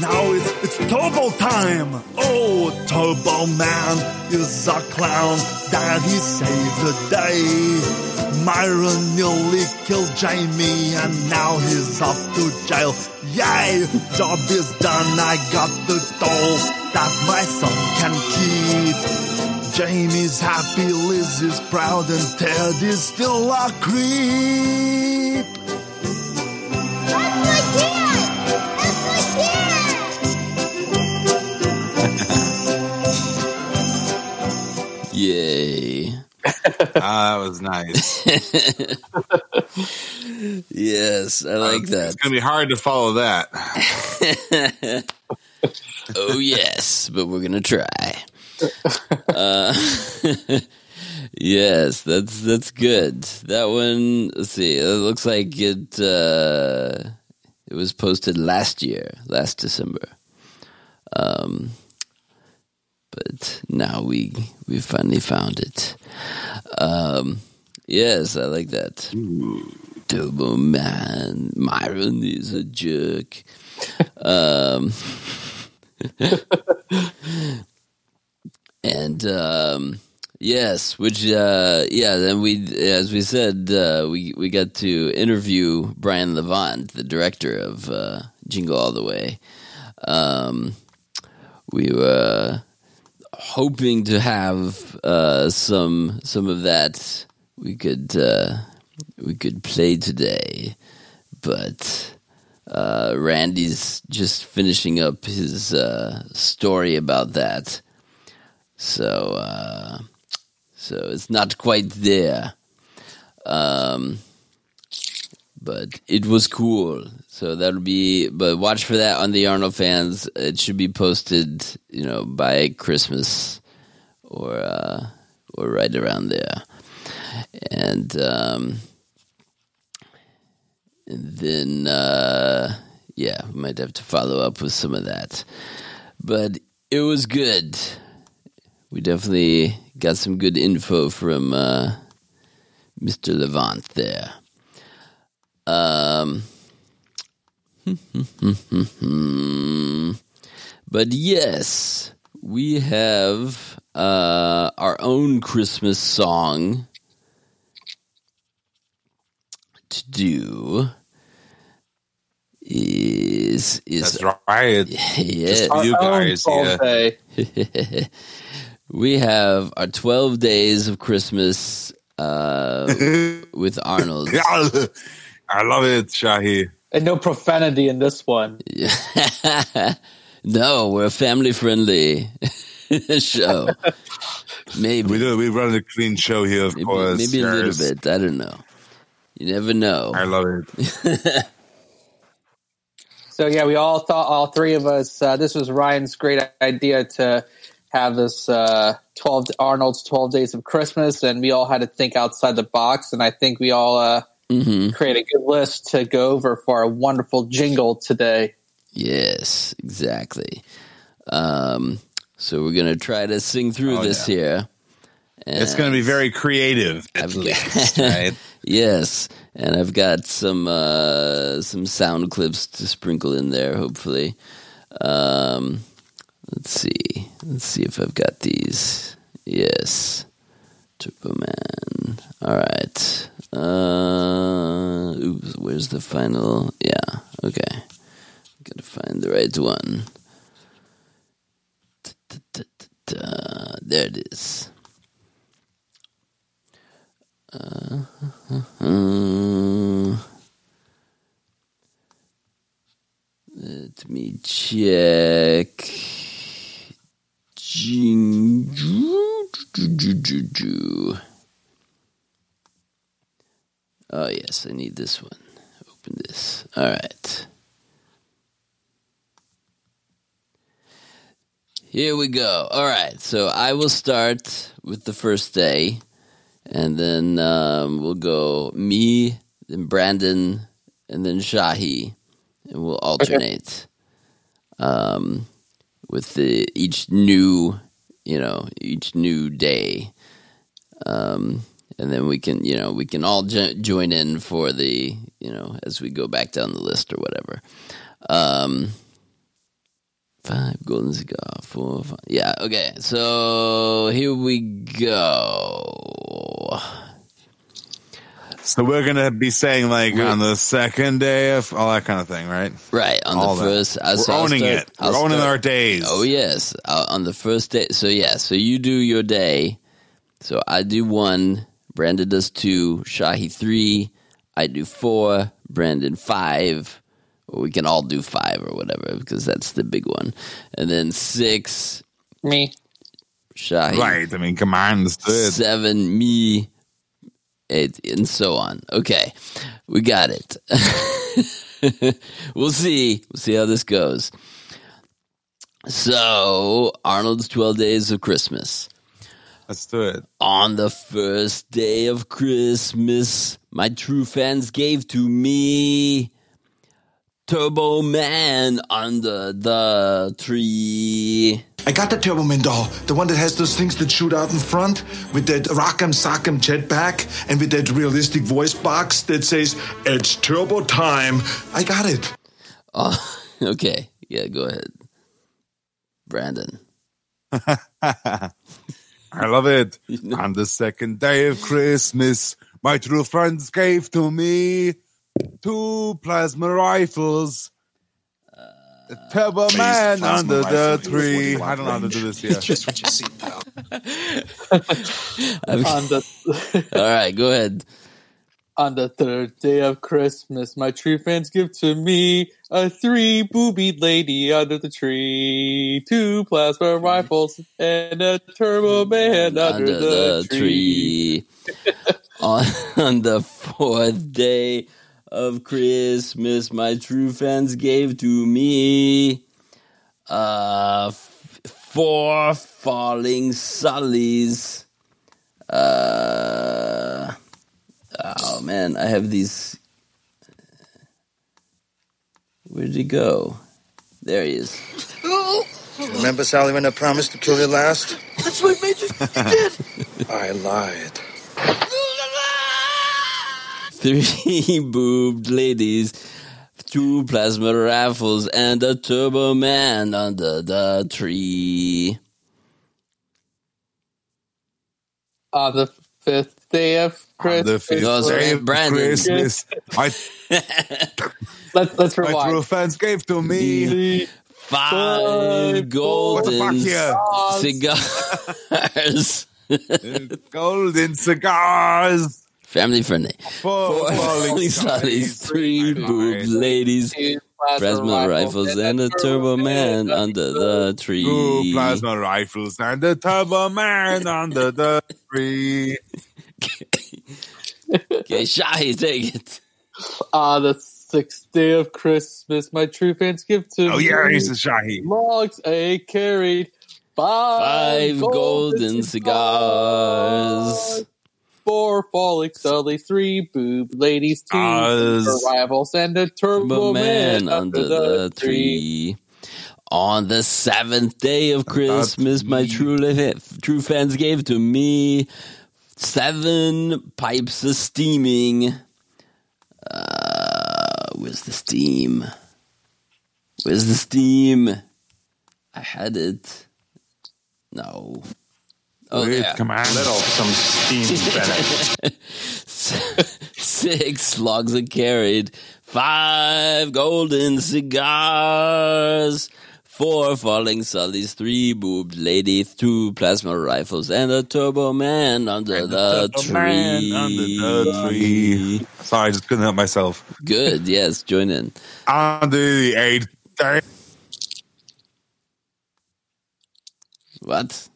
N: now it's, it's Turbo time. Oh, Turbo Man is a clown. that he saved the day. Myron nearly killed Jamie, and now he's off to jail. Yay! Job is done. I got the doll that my son can keep. Jamie's happy, Liz is proud, and Ted is still a creep.
D: Ah, that was nice.
B: yes, I like that.
D: It's gonna be hard to follow that.
B: oh yes, but we're gonna try. Uh, yes, that's that's good. That one. Let's see. It looks like it. Uh, it was posted last year, last December. Um, but now we we finally found it. Um, yes, I like that. Turbo Man, Myron is a jerk. Um, and um, yes, which uh, yeah, then we, as we said, uh, we we got to interview Brian Levant, the director of uh, Jingle All the Way. Um, we were hoping to have uh, some some of that we could uh, we could play today, but uh, Randy's just finishing up his uh, story about that, so uh, so it's not quite there. Um, but it was cool. So that'll be, but watch for that on the Arnold fans. It should be posted, you know, by Christmas or uh, or right around there. And um, and then uh, yeah, we might have to follow up with some of that. But it was good. We definitely got some good info from uh, Mr. Levant there. Um, but yes, we have uh, our own Christmas song to do. Is is
D: That's right.
B: Yeah,
D: Just you guys. Yeah.
B: we have our twelve days of Christmas uh, with Arnold.
D: I love it, Shahi.
C: And no profanity in this one.
B: no, we're a family friendly show. Maybe
D: we do. We run a clean show here, of
B: maybe,
D: course.
B: maybe a little bit. I don't know. You never know.
D: I love it.
C: So yeah, we all thought all three of us. Uh, this was Ryan's great idea to have this uh, twelve Arnold's Twelve Days of Christmas, and we all had to think outside the box. And I think we all uh,
B: hmm
C: created a good list to go over for a wonderful jingle today.
B: Yes, exactly. Um, so we're gonna try to sing through
D: Oh,
B: this
D: yeah.
B: here.
D: It's going to be very creative, at
B: I've
D: least,
B: got-
D: right?
B: yes, and I've got some uh, some sound clips to sprinkle in there. Hopefully, um, let's see. Let's see if I've got these. Yes, Turbo Man. All right. Uh, oops, where's the final? Yeah. Okay. Gotta find the right one. There it is. Uh, let me check. Jing- Oh, yes, I need this one. Open this. All right. Here we go. All right. So I will start with the first day, and then um, we'll go me, then Brandon, and then Shahi, and we'll alternate um, with the each new, you know, each new day. Um, and then we can, you know, we can all jo- join in for the, you know, as we go back down the list or whatever. Um, Five golden cigar, four, five. Yeah, okay. So here we go.
D: So we're going to be saying, like, on the second day of all that kind of thing, right?
B: Right on
D: All
B: the
D: that.
B: first.
D: We're
B: I'll
D: owning
B: start-
D: it. We're
B: I'll
D: owning our days.
B: Oh yes, uh, on the first day. So yeah, so you do your day. So I do one. Brandon does two. Shahi three. I do four. Brandon five. Or we can all do five or whatever because that's the big one. And then six.
C: Me.
B: Shahi.
D: Right. I mean, come on. Let's do it.
B: Seven. Me. Eight, and so on. Okay, we got it. we'll see. We'll see how this goes. So, Arnold's 12 Days of Christmas.
D: Let's do it.
B: On the first day of Christmas, my true fans gave to me Turbo Man under the tree.
A: I got the Turbo Man doll, the one that has those things that shoot out in front with that rock'em sock'em jetpack and with that realistic voice box that says, It's turbo time. I got it.
B: Oh, okay. Yeah, go ahead. Brandon.
D: I love it. On the second day of Christmas, my true friends gave to me two plasma rifles. A Turbo
A: Please,
D: Man
A: plasma
D: under the tree. I don't know how to do this yet.
A: Just what you see, pal.
C: on the
B: All right, go ahead.
C: On the third day of Christmas, my true fans give to me a three boobied lady under the tree, two plasma rifles, and a turbo man under,
B: under
C: the,
B: the
C: tree.
B: tree. on, on the fourth day of Christmas, my true fans gave to me uh, f- four falling sullies. Uh, oh man, I have these. Where did he go? There he is.
O: Remember, Sully, when I promised to kill you last?
M: That's what Major did.
O: I lied.
B: three boobed ladies, two plasma rifles, and a turbo man under the tree.
C: On the fifth day of
D: On the
C: Christmas,
D: fifth
B: No, sorry,
D: day of
B: Brandon.
D: Christmas, my,
C: let's let's rewind.
D: my
C: rewind.
D: true fans gave to me
B: Five golden cigars.
D: golden cigars.
B: Family friendly.
D: Four
B: Four
D: falling
B: falling
D: sullies,
B: sullies, three boobed ladies, plasma rifles and a turbo man under the tree.
D: Two plasma rifles and a turbo man under the tree.
B: Okay, Shahi, take it.
C: Ah, the sixth day of Christmas, my true fans give to
D: Oh
C: me.
D: yeah, he's a Shahi.
C: Logs a carried five,
B: Five golden cigars.
C: Four falling sullies, three boob ladies, two
D: Oz.
C: rivals, and a turbo
B: Turbo
C: man,
B: man under the tree. On the seventh day of Christmas, my true li- true fans gave to me seven pipes of steaming. Uh, where's the steam? Where's the steam? I had it. No. Oh,
D: Wait,
B: there.
D: come on.
P: Let off some steam, Bennett.
B: Six logs are carried, five golden cigars, four falling sullies, three boobed ladies, two plasma rifles, and a turbo man under the
D: Turbo man
B: tree.
D: under the tree. Sorry, I just couldn't help myself.
B: Good, yes, join in.
D: On the eighth day.
B: What?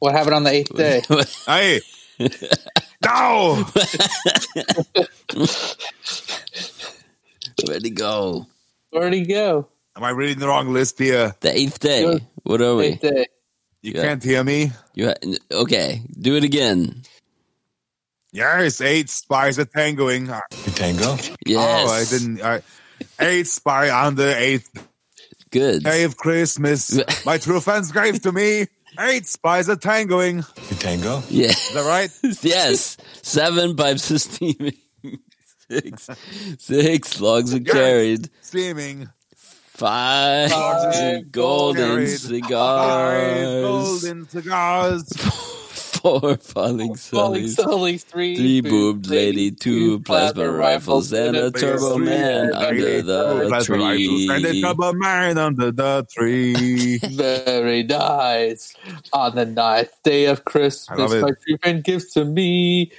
C: What happened on the eighth day?
D: Hey. no!
B: Where'd he go?
C: Where'd he go?
D: Am I reading the wrong list here?
B: The eighth day. What are we?
C: Eighth day.
D: You
B: Yeah.
D: can't hear me?
B: You ha- okay? Do it again.
D: Yes, eight spies are tangoing.
P: Uh, you tango?
B: Yes.
D: Oh, I didn't. I, eight spy on the eighth
B: Good.
D: day of Christmas. My true friends gave to me. Eight spies are tangoing.
P: You tango?
B: Yeah.
D: Is that right?
B: yes. Seven pipes of steaming. Six, six logs are carried.
D: Steaming.
B: Five,
D: Five
B: golden
D: carried. Five
B: cigars.
D: golden cigars.
B: Four falling
C: Falling
B: sullies.
C: sullies, three,
B: Three boobed lady, two plasma rifles, and a turbo man under the
D: rifles And a
B: tree.
D: turbo man under the tree.
C: Very nice. On the ninth day of Christmas, my true friend gives to me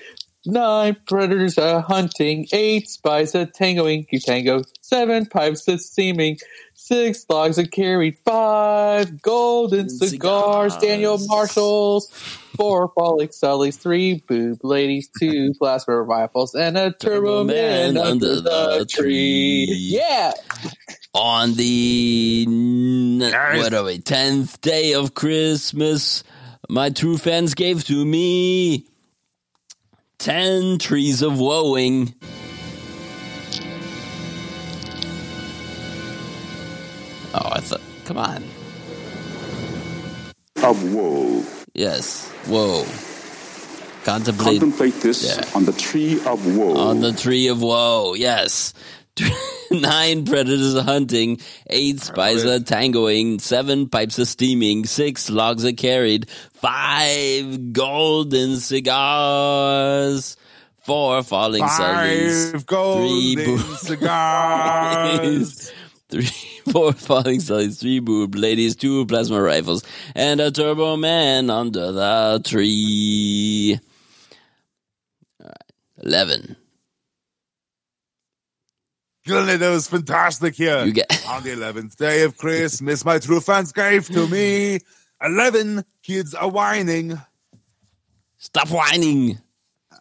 C: nine predators a hunting, eight spies a tangoing, you tango, seven pipes a steaming, six logs a carried, five golden cigars,
B: Cigars.
C: Daniel Marshalls, four falling sullies, three boob ladies, two plasma rifles, and a turbo man under the tree. Yeah.
B: On the n-
D: Yes.
B: what are we? Tenth day of Christmas, my true fans gave to me ten trees of woeing. Oh, I thought. Come on.
Q: of woe.
B: Yes. woe. Contemplate
Q: Contemplate this
B: Yeah.
Q: on the tree of woe.
B: on the tree of woe. Yes. Nine predators hunting, eight spies are tangoing, seven pipes are steaming, six logs are carried, five golden cigars, four falling sullies,
D: Five golden
B: boo-
D: cigars.
B: three, four falling sullies, three boob ladies, two plasma rifles, and a turbo man under the tree. All right, eleven.
D: Gilly, was fantastic here.
B: You get-
D: On the 11th day of Christmas, my true fans gave to me 11 kids are whining.
B: Stop whining.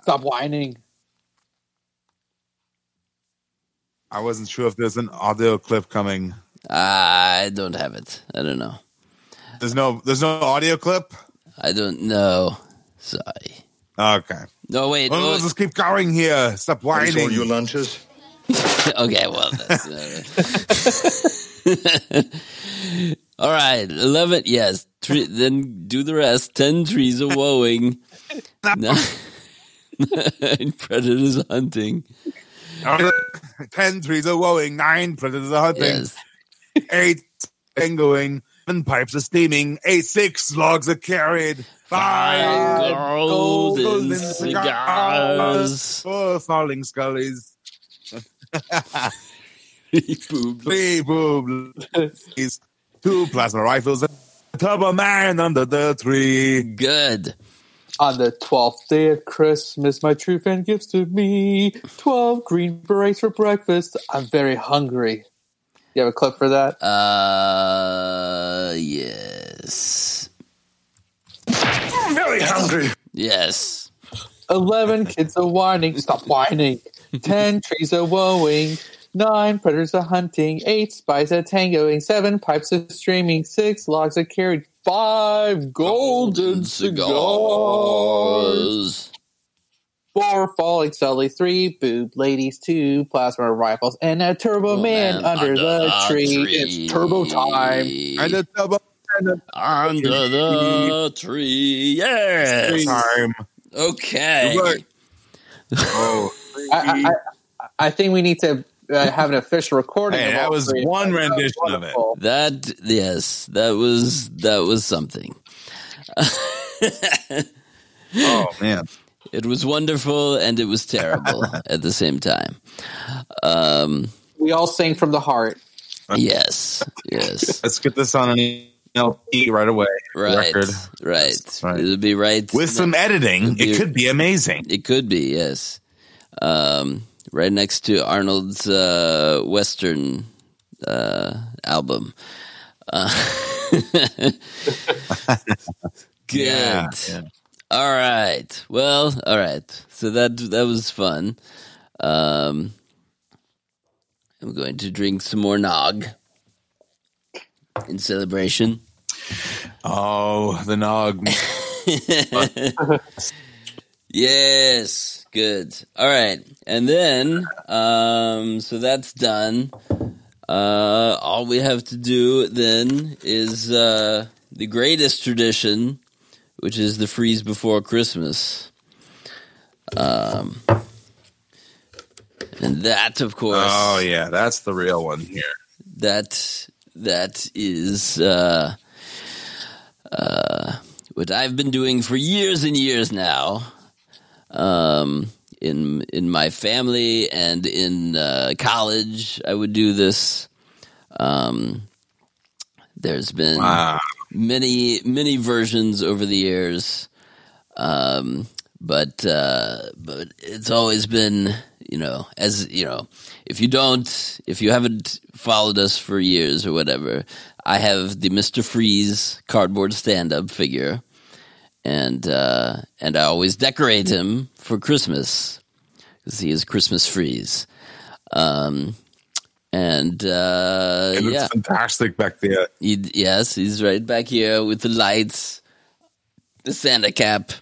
C: Stop whining.
D: I wasn't sure if there's an audio clip coming.
B: I don't have it. I don't know.
D: There's no there's no audio clip?
B: I don't know. Sorry.
D: Okay.
B: No, wait.
D: Well,
B: oh,
D: let's just keep going here. Stop
A: Is all
D: whining.
A: your lunches?
B: okay, well, that's. Uh, all right, eleven. Yes, tre- then do the rest. Ten trees are woeing. Nine, nine predators hunting.
D: 10 trees are woeing, 9 predators are hunting,
B: Yes,
D: 8 tangoing, 7 pipes are steaming, 8 6 logs are carried, 5
B: golden cigars.
D: 4 falling scullies,
B: Boob.
D: 3 boob, 2 plasma rifles, a turbo man under the tree.
B: Good.
C: On the twelfth day of Christmas, my true fan gives to me twelve green berets for breakfast. I'm very hungry. You have a clip for that?
B: Uh, yes.
A: I'm very hungry.
B: Yes.
C: Eleven kids are whining. Stop whining. Ten trees are woeing. Nine predators are hunting. Eight spies are tangoing. Seven pipes are streaming. Six logs are carried. Five golden cigars. Four falling slowly. Three boob ladies. Two plasma rifles. And a turbo man, under, the, tree. It's turbo time.
D: And the turbo
B: Under the tree. Yes.
D: time.
B: Okay.
D: Oh,
C: I, I, I, I think we need to uh, have an official recording.
D: Hey,
C: of
D: that was
C: three.
D: one
C: That was
D: rendition of it.
B: That yes, that was that was something.
D: oh man.
B: It was wonderful and it was terrible at the same time. Um,
C: We all sing from the heart.
B: yes, yes,
D: Let's get this on an LP right away.
B: right,
D: Record.
B: right.
D: Right.
B: It'll be right
D: With some editing,
B: be-
D: it could be amazing.
B: It could be yes. Um, right next to Arnold's uh, Western uh, album. Uh, good.
D: Yeah, yeah.
B: All right. Well, all right. So that that was fun. Um, I'm going to drink some more nog in celebration.
D: Oh, the nog.
B: yes, good. All right, and then um, so that's done. Uh, all we have to do then is uh, the greatest tradition, which is the freeze before Christmas. Um, and that, of course,
D: Oh yeah, that's the real one here.
B: that that is uh, uh, what I've been doing for years and years now. Um, in in my family and in uh, college, I would do this. Um, there's been
D: Wow.
B: many many versions over the years, um, but uh, but it's always been you know as you know if you don't if you haven't followed us for years or whatever, I have the Mister Freeze cardboard stand up figure, and uh, and I always decorate him for Christmas because he is Christmas Freeze. Um, and uh,
D: It looks
B: yeah,
D: fantastic back there.
B: he, yes, he's right back here with the lights, the Santa cap,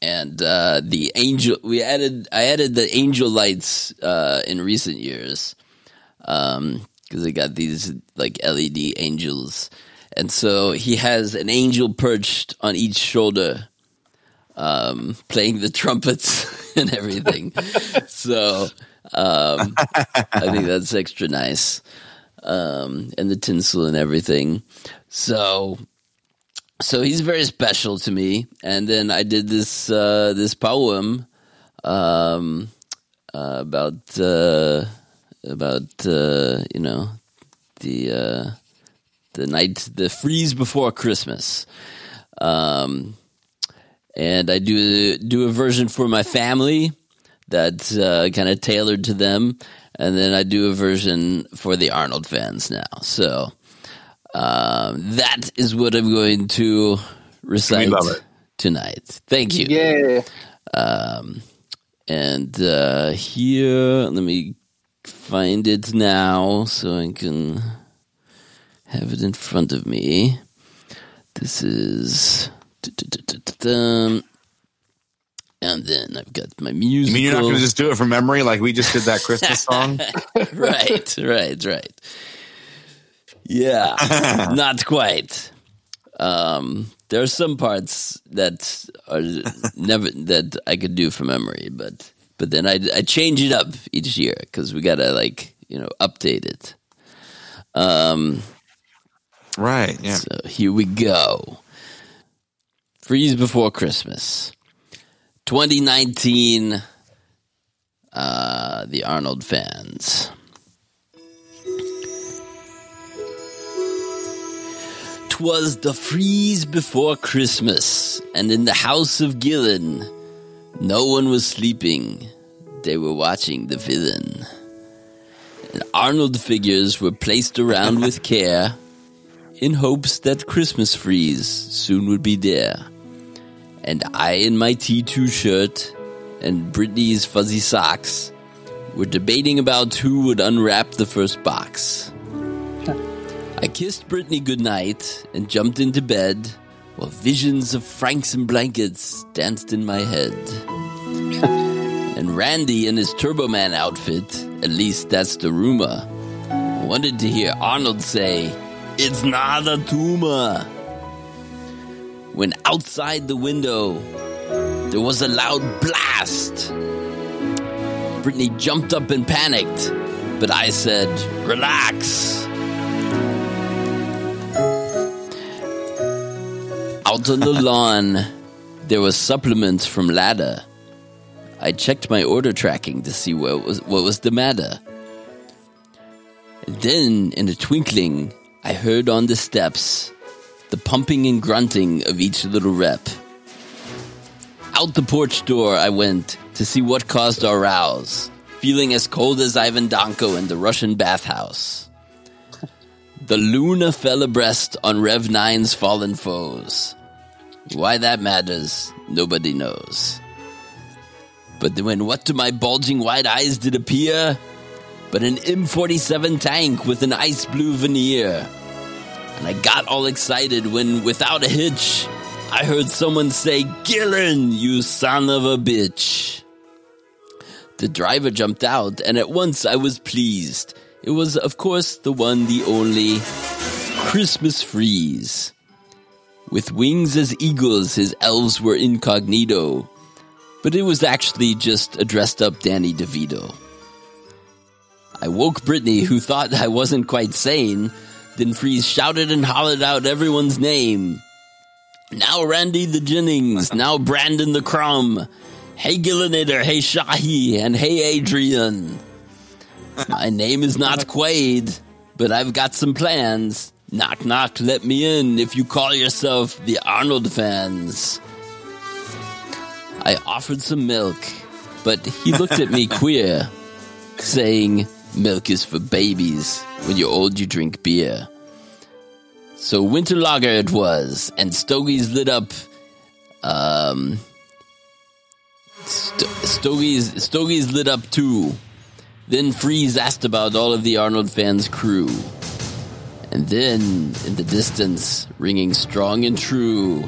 B: and uh, the angel. We added, I added the angel lights uh, in recent years because I got these like LED angels, and so he has an angel perched on each shoulder, um, playing the trumpets and everything. so um, I think that's extra nice um, and the tinsel and everything. So, so he's very special to me. And then I did this uh, this poem um, uh, about uh, about uh, you know the uh, the night the freeze before Christmas. Um, and I do do a version for my family that's uh, kind of tailored to them, and then I do a version for the Arnold fans now. So um, that is what I'm going to recite
D: love it.
B: tonight. Thank you.
C: Yeah.
B: Um, and uh, here, let me find it now so I can have it in front of me. This is. And then I've got my
D: music.
B: You
D: mean you're not going to just do it from memory like we just did that Christmas song?
B: right, right, right. Yeah, not quite. Um, there are some parts that are never that I could do from memory, but but then I I change it up each year because we gotta like you know update it. Um,
D: right. Yeah.
B: so here we go. Freeze before Christmas, 2019. Uh, the Arnold fans. Twas the freeze before Christmas, and in the house of Gillen, no one was sleeping. They were watching the villain. And Arnold figures were placed around with care in hopes that Christmas freeze soon would be there. And I, in my T2 shirt and Brittany's fuzzy socks, were debating about who would unwrap the first box. I kissed Brittany goodnight and jumped into bed while visions of franks and blankets danced in my head. and Randy in his Turbo Man outfit, at least that's the rumor, wanted to hear Arnold say, It's not a tumor. When outside the window, there was a loud blast. Brittany jumped up and panicked, but I said, Relax. Out on the lawn, there was supplements from Ladder. I checked my order tracking to see what was what was the matter. Then, in a twinkling, I heard on the steps the pumping and grunting of each little rep. Out the porch door I went to see what caused our rows, feeling as cold as Ivan Danko in the Russian bathhouse. The Luna fell abreast on Rev 9's fallen foes. Why that matters, nobody knows. But when what to my bulging white eyes did appear? But an M47 tank with an ice blue veneer. And I got all excited when, without a hitch, I heard someone say, Gillen, you son of a bitch. The driver jumped out, and at once I was pleased. It was, of course, the one, the only Christmas Freeze. With wings as eagles, his elves were incognito, but it was actually just a dressed up Danny DeVito. I woke Brittany, who thought I wasn't quite sane. Then Freeze shouted and hollered out everyone's name. Now Randy the Jennings, now Brandon the Crumb. Hey Gillinator, hey Shahi, and hey Adrian. My name is not Quaid, but I've got some plans. Knock knock, let me in if you call yourself the Arnold fans. I offered some milk, but he looked at me queer, saying, Milk is for babies. When you're old, you drink beer. So winter lager it was, and Stogies lit up. Um, St- Stogies Stogies lit up too. Then Freeze asked about all of the Arnold fans' crew. And then, in the distance, ringing strong and true,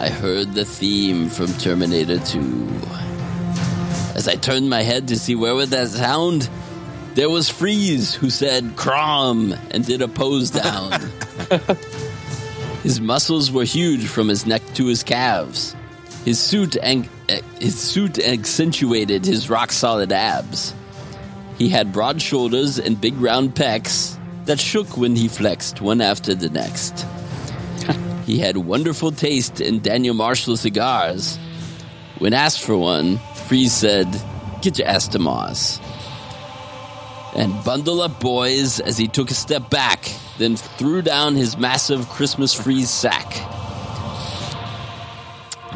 B: I heard the theme from Terminator 2. As I turned my head to see where would that sound, there was Freeze, who said "Crom" and did a pose down. his muscles were huge from his neck to his calves. His suit and eh, his suit accentuated his rock solid abs. He had broad shoulders and big round pecs that shook when he flexed one after the next. he had wonderful taste in Daniel Marshall cigars. When asked for one, Freeze said, Get your ass to Mars. And bundle up, boys, as he took a step back, then threw down his massive Christmas freeze sack.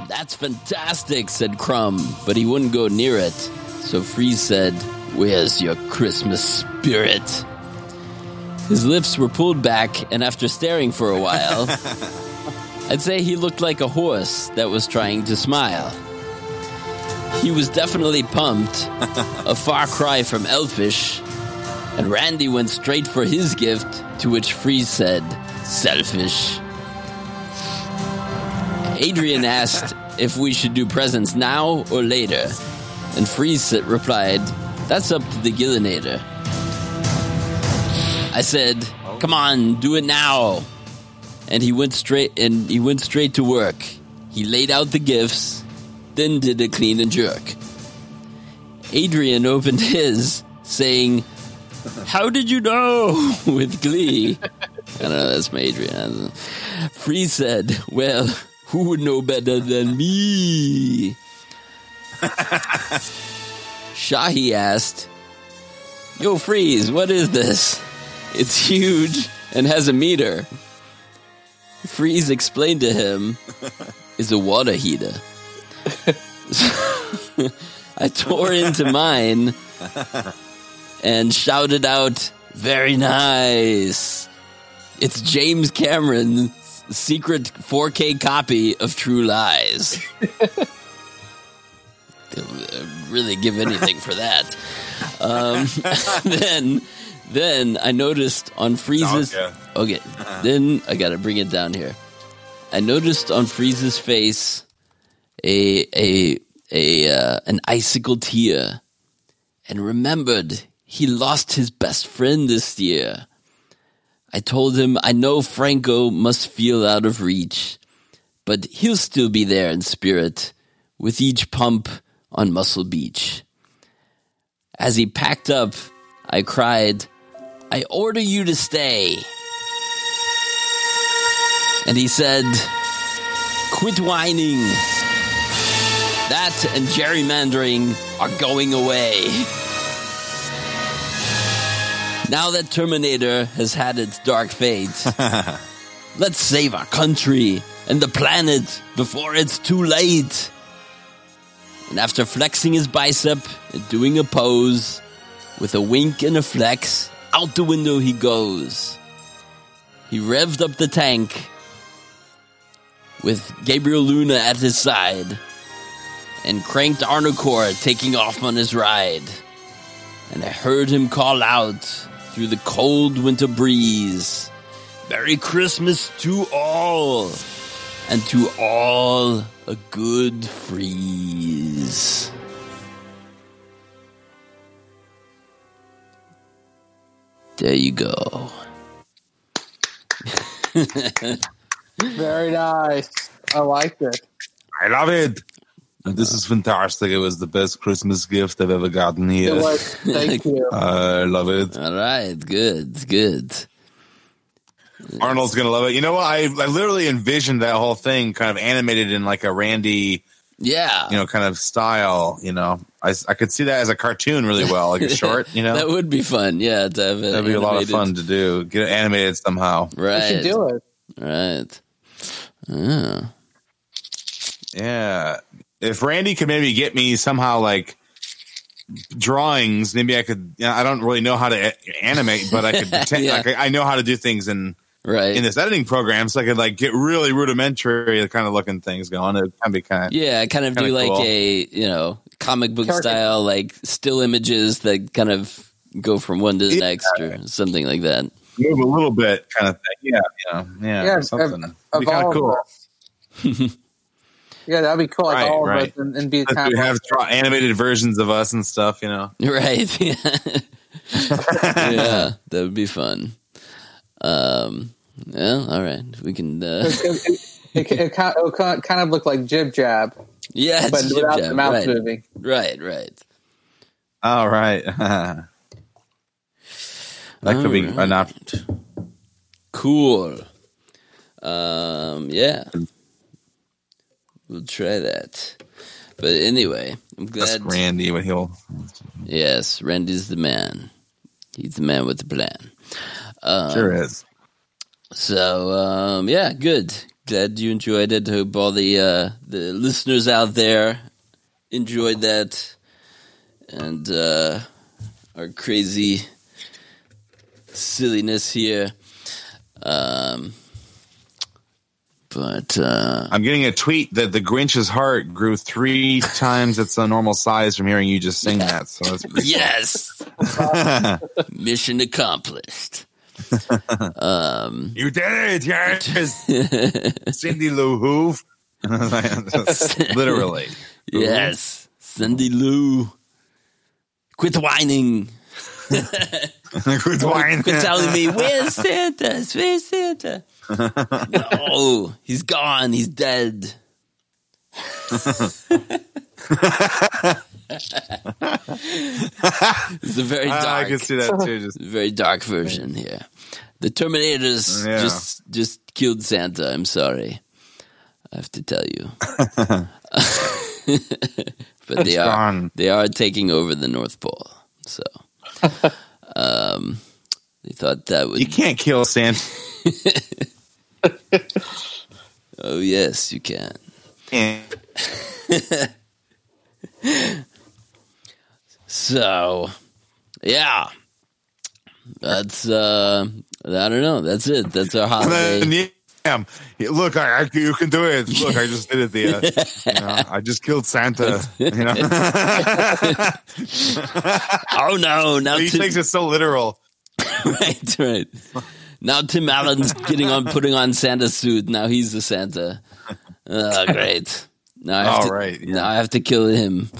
B: That's fantastic, said Crumb, but he wouldn't go near it. So Freeze said, Where's your Christmas spirit? His lips were pulled back, and after staring for a while, I'd say he looked like a horse that was trying to smile. He was definitely pumped, a far cry from Elfish, and Randy went straight for his gift, to which Freeze said, Selfish. Adrian asked if we should do presents now or later, and Freeze replied, That's up to the Gillinator. I said, "Come on, do it now." And he went straight and he went straight to work. He laid out the gifts, then did a clean and jerk. Adrian opened his, saying, "How did you know?" with glee. I don't know, that's my Adrian. Freeze said, "Well, who would know better than me?" Shahi asked, Yo, Freeze, what is this? It's huge and has a meter. Freeze explained to him, is a water heater. I tore into mine and shouted out, Very nice. It's James Cameron's secret 4K copy of True Lies. Really give anything for that. Um, then, then I noticed on Freeze's.
D: Okay.
B: Okay, then I gotta bring it down here. I noticed on Freeze's face a a a uh, an icicle tear, and remembered he lost his best friend this year. I told him I know Franco must feel out of reach, but he'll still be there in spirit with each pump on Muscle Beach. As he packed up, I cried, I order you to stay. And he said, Quit whining. That and gerrymandering are going away. Now that Terminator has had its dark fate, let's save our country and the planet before it's too late. And after flexing his bicep and doing a pose, with a wink and a flex, out the window he goes. He revved up the tank with Gabriel Luna at his side and cranked Arnocorps taking off on his ride. And I heard him call out through the cold winter breeze Merry Christmas to all! And to all a good freeze. There you go.
C: Very nice. I liked it.
D: I love it. This is fantastic. It was the best Christmas gift I've ever gotten here.
C: It was. Thank you.
D: I love it.
B: All right, good, good.
D: Arnold's gonna love it. You know what? I, I literally envisioned that whole thing kind of animated in like a Randy,
B: Yeah,
D: you know, kind of style. You know, I, I could see that as a cartoon really well, like a short. You know,
B: that would be fun. Yeah, to have it
D: that'd be a lot of
B: animated.
D: fun to do. Get it animated somehow.
B: Right.
C: You should do it.
B: Right. Oh. Yeah.
D: Yeah. If Randy could maybe get me somehow like drawings, maybe I could. You know, I don't really know how to animate, but I could pretend
B: Yeah.
D: like I I know how to do things in
B: Right.
D: in this editing program, so I could like get really rudimentary kind of looking things going. It can be kind of
B: Yeah, kind of
D: Kinda
B: do like
D: cool.
B: a you know comic book
C: Caricature.
B: style, like still images that kind of go from one to the
D: Yeah.
B: next or something like that.
D: move a little bit kind of thing. Yeah, yeah, yeah,
C: Yeah,
D: something.
C: of-
D: It'd be
C: of
D: kind
C: all
D: of
C: of
D: cool.
C: us. Yeah, that'd be cool. Like
D: Right,
C: all of
D: right.
C: us and, and be
D: Since
C: kind
D: we
C: of
D: have draw- animated versions of us and stuff, you know.
B: Right. Yeah. yeah, that would be fun. Um. Yeah. All right. We can. Uh,
C: it, it, it, kind of, it kind of- kind look like jib jab,
B: yeah. It's
C: but
B: jib
C: without
B: jab,
C: the mouth
B: right.
C: moving.
B: Right. Right.
D: All right, that could be
B: All
D: an option.
B: Cool. Um, yeah. We'll try that. But anyway, I'm
D: That's
B: glad.
D: Randy, but he'll
B: Yes, Randy's the man. He's the man with the plan. Um,
D: sure is.
B: So, um, yeah, good. Glad you enjoyed it. Hope all the uh, the listeners out there enjoyed that, and uh, our crazy silliness here. Um, but uh,
D: I'm getting a tweet that the Grinch's heart grew three times its uh, normal size from hearing you just sing that. So that's pretty
B: yes, mission accomplished. um,
D: you did it, yes, Cindy Lou Who. Literally,
B: yes, Cindy Lou. Quit whining.
D: Quit whining.
B: Quit telling me where's Santa? Where's Santa? no, he's gone. He's dead. it's a very dark.
D: Ah, I can see that too. Just
B: very dark version here. The Terminators
D: Yeah.
B: just just killed Santa. I'm sorry. I have to tell you. but they are
D: gone.
B: they are taking over the North Pole. So um they thought that would
D: you can't kill Santa.
B: Oh yes, you can.
D: Yeah.
B: So, yeah, that's uh, I don't know. That's it. That's our
D: And
B: holiday.
D: then, yeah, yeah, look, I, I, you can do it. Look, I just did it. The, uh, you know, I just killed Santa. You know?
B: oh no! Now
D: he
B: Tim,
D: takes it so literal.
B: right, right. Now Tim Allen's getting on, putting on Santa's suit. Now he's the Santa. Oh, great. Now I have
D: All
B: to,
D: right, yeah.
B: Now I have to kill him.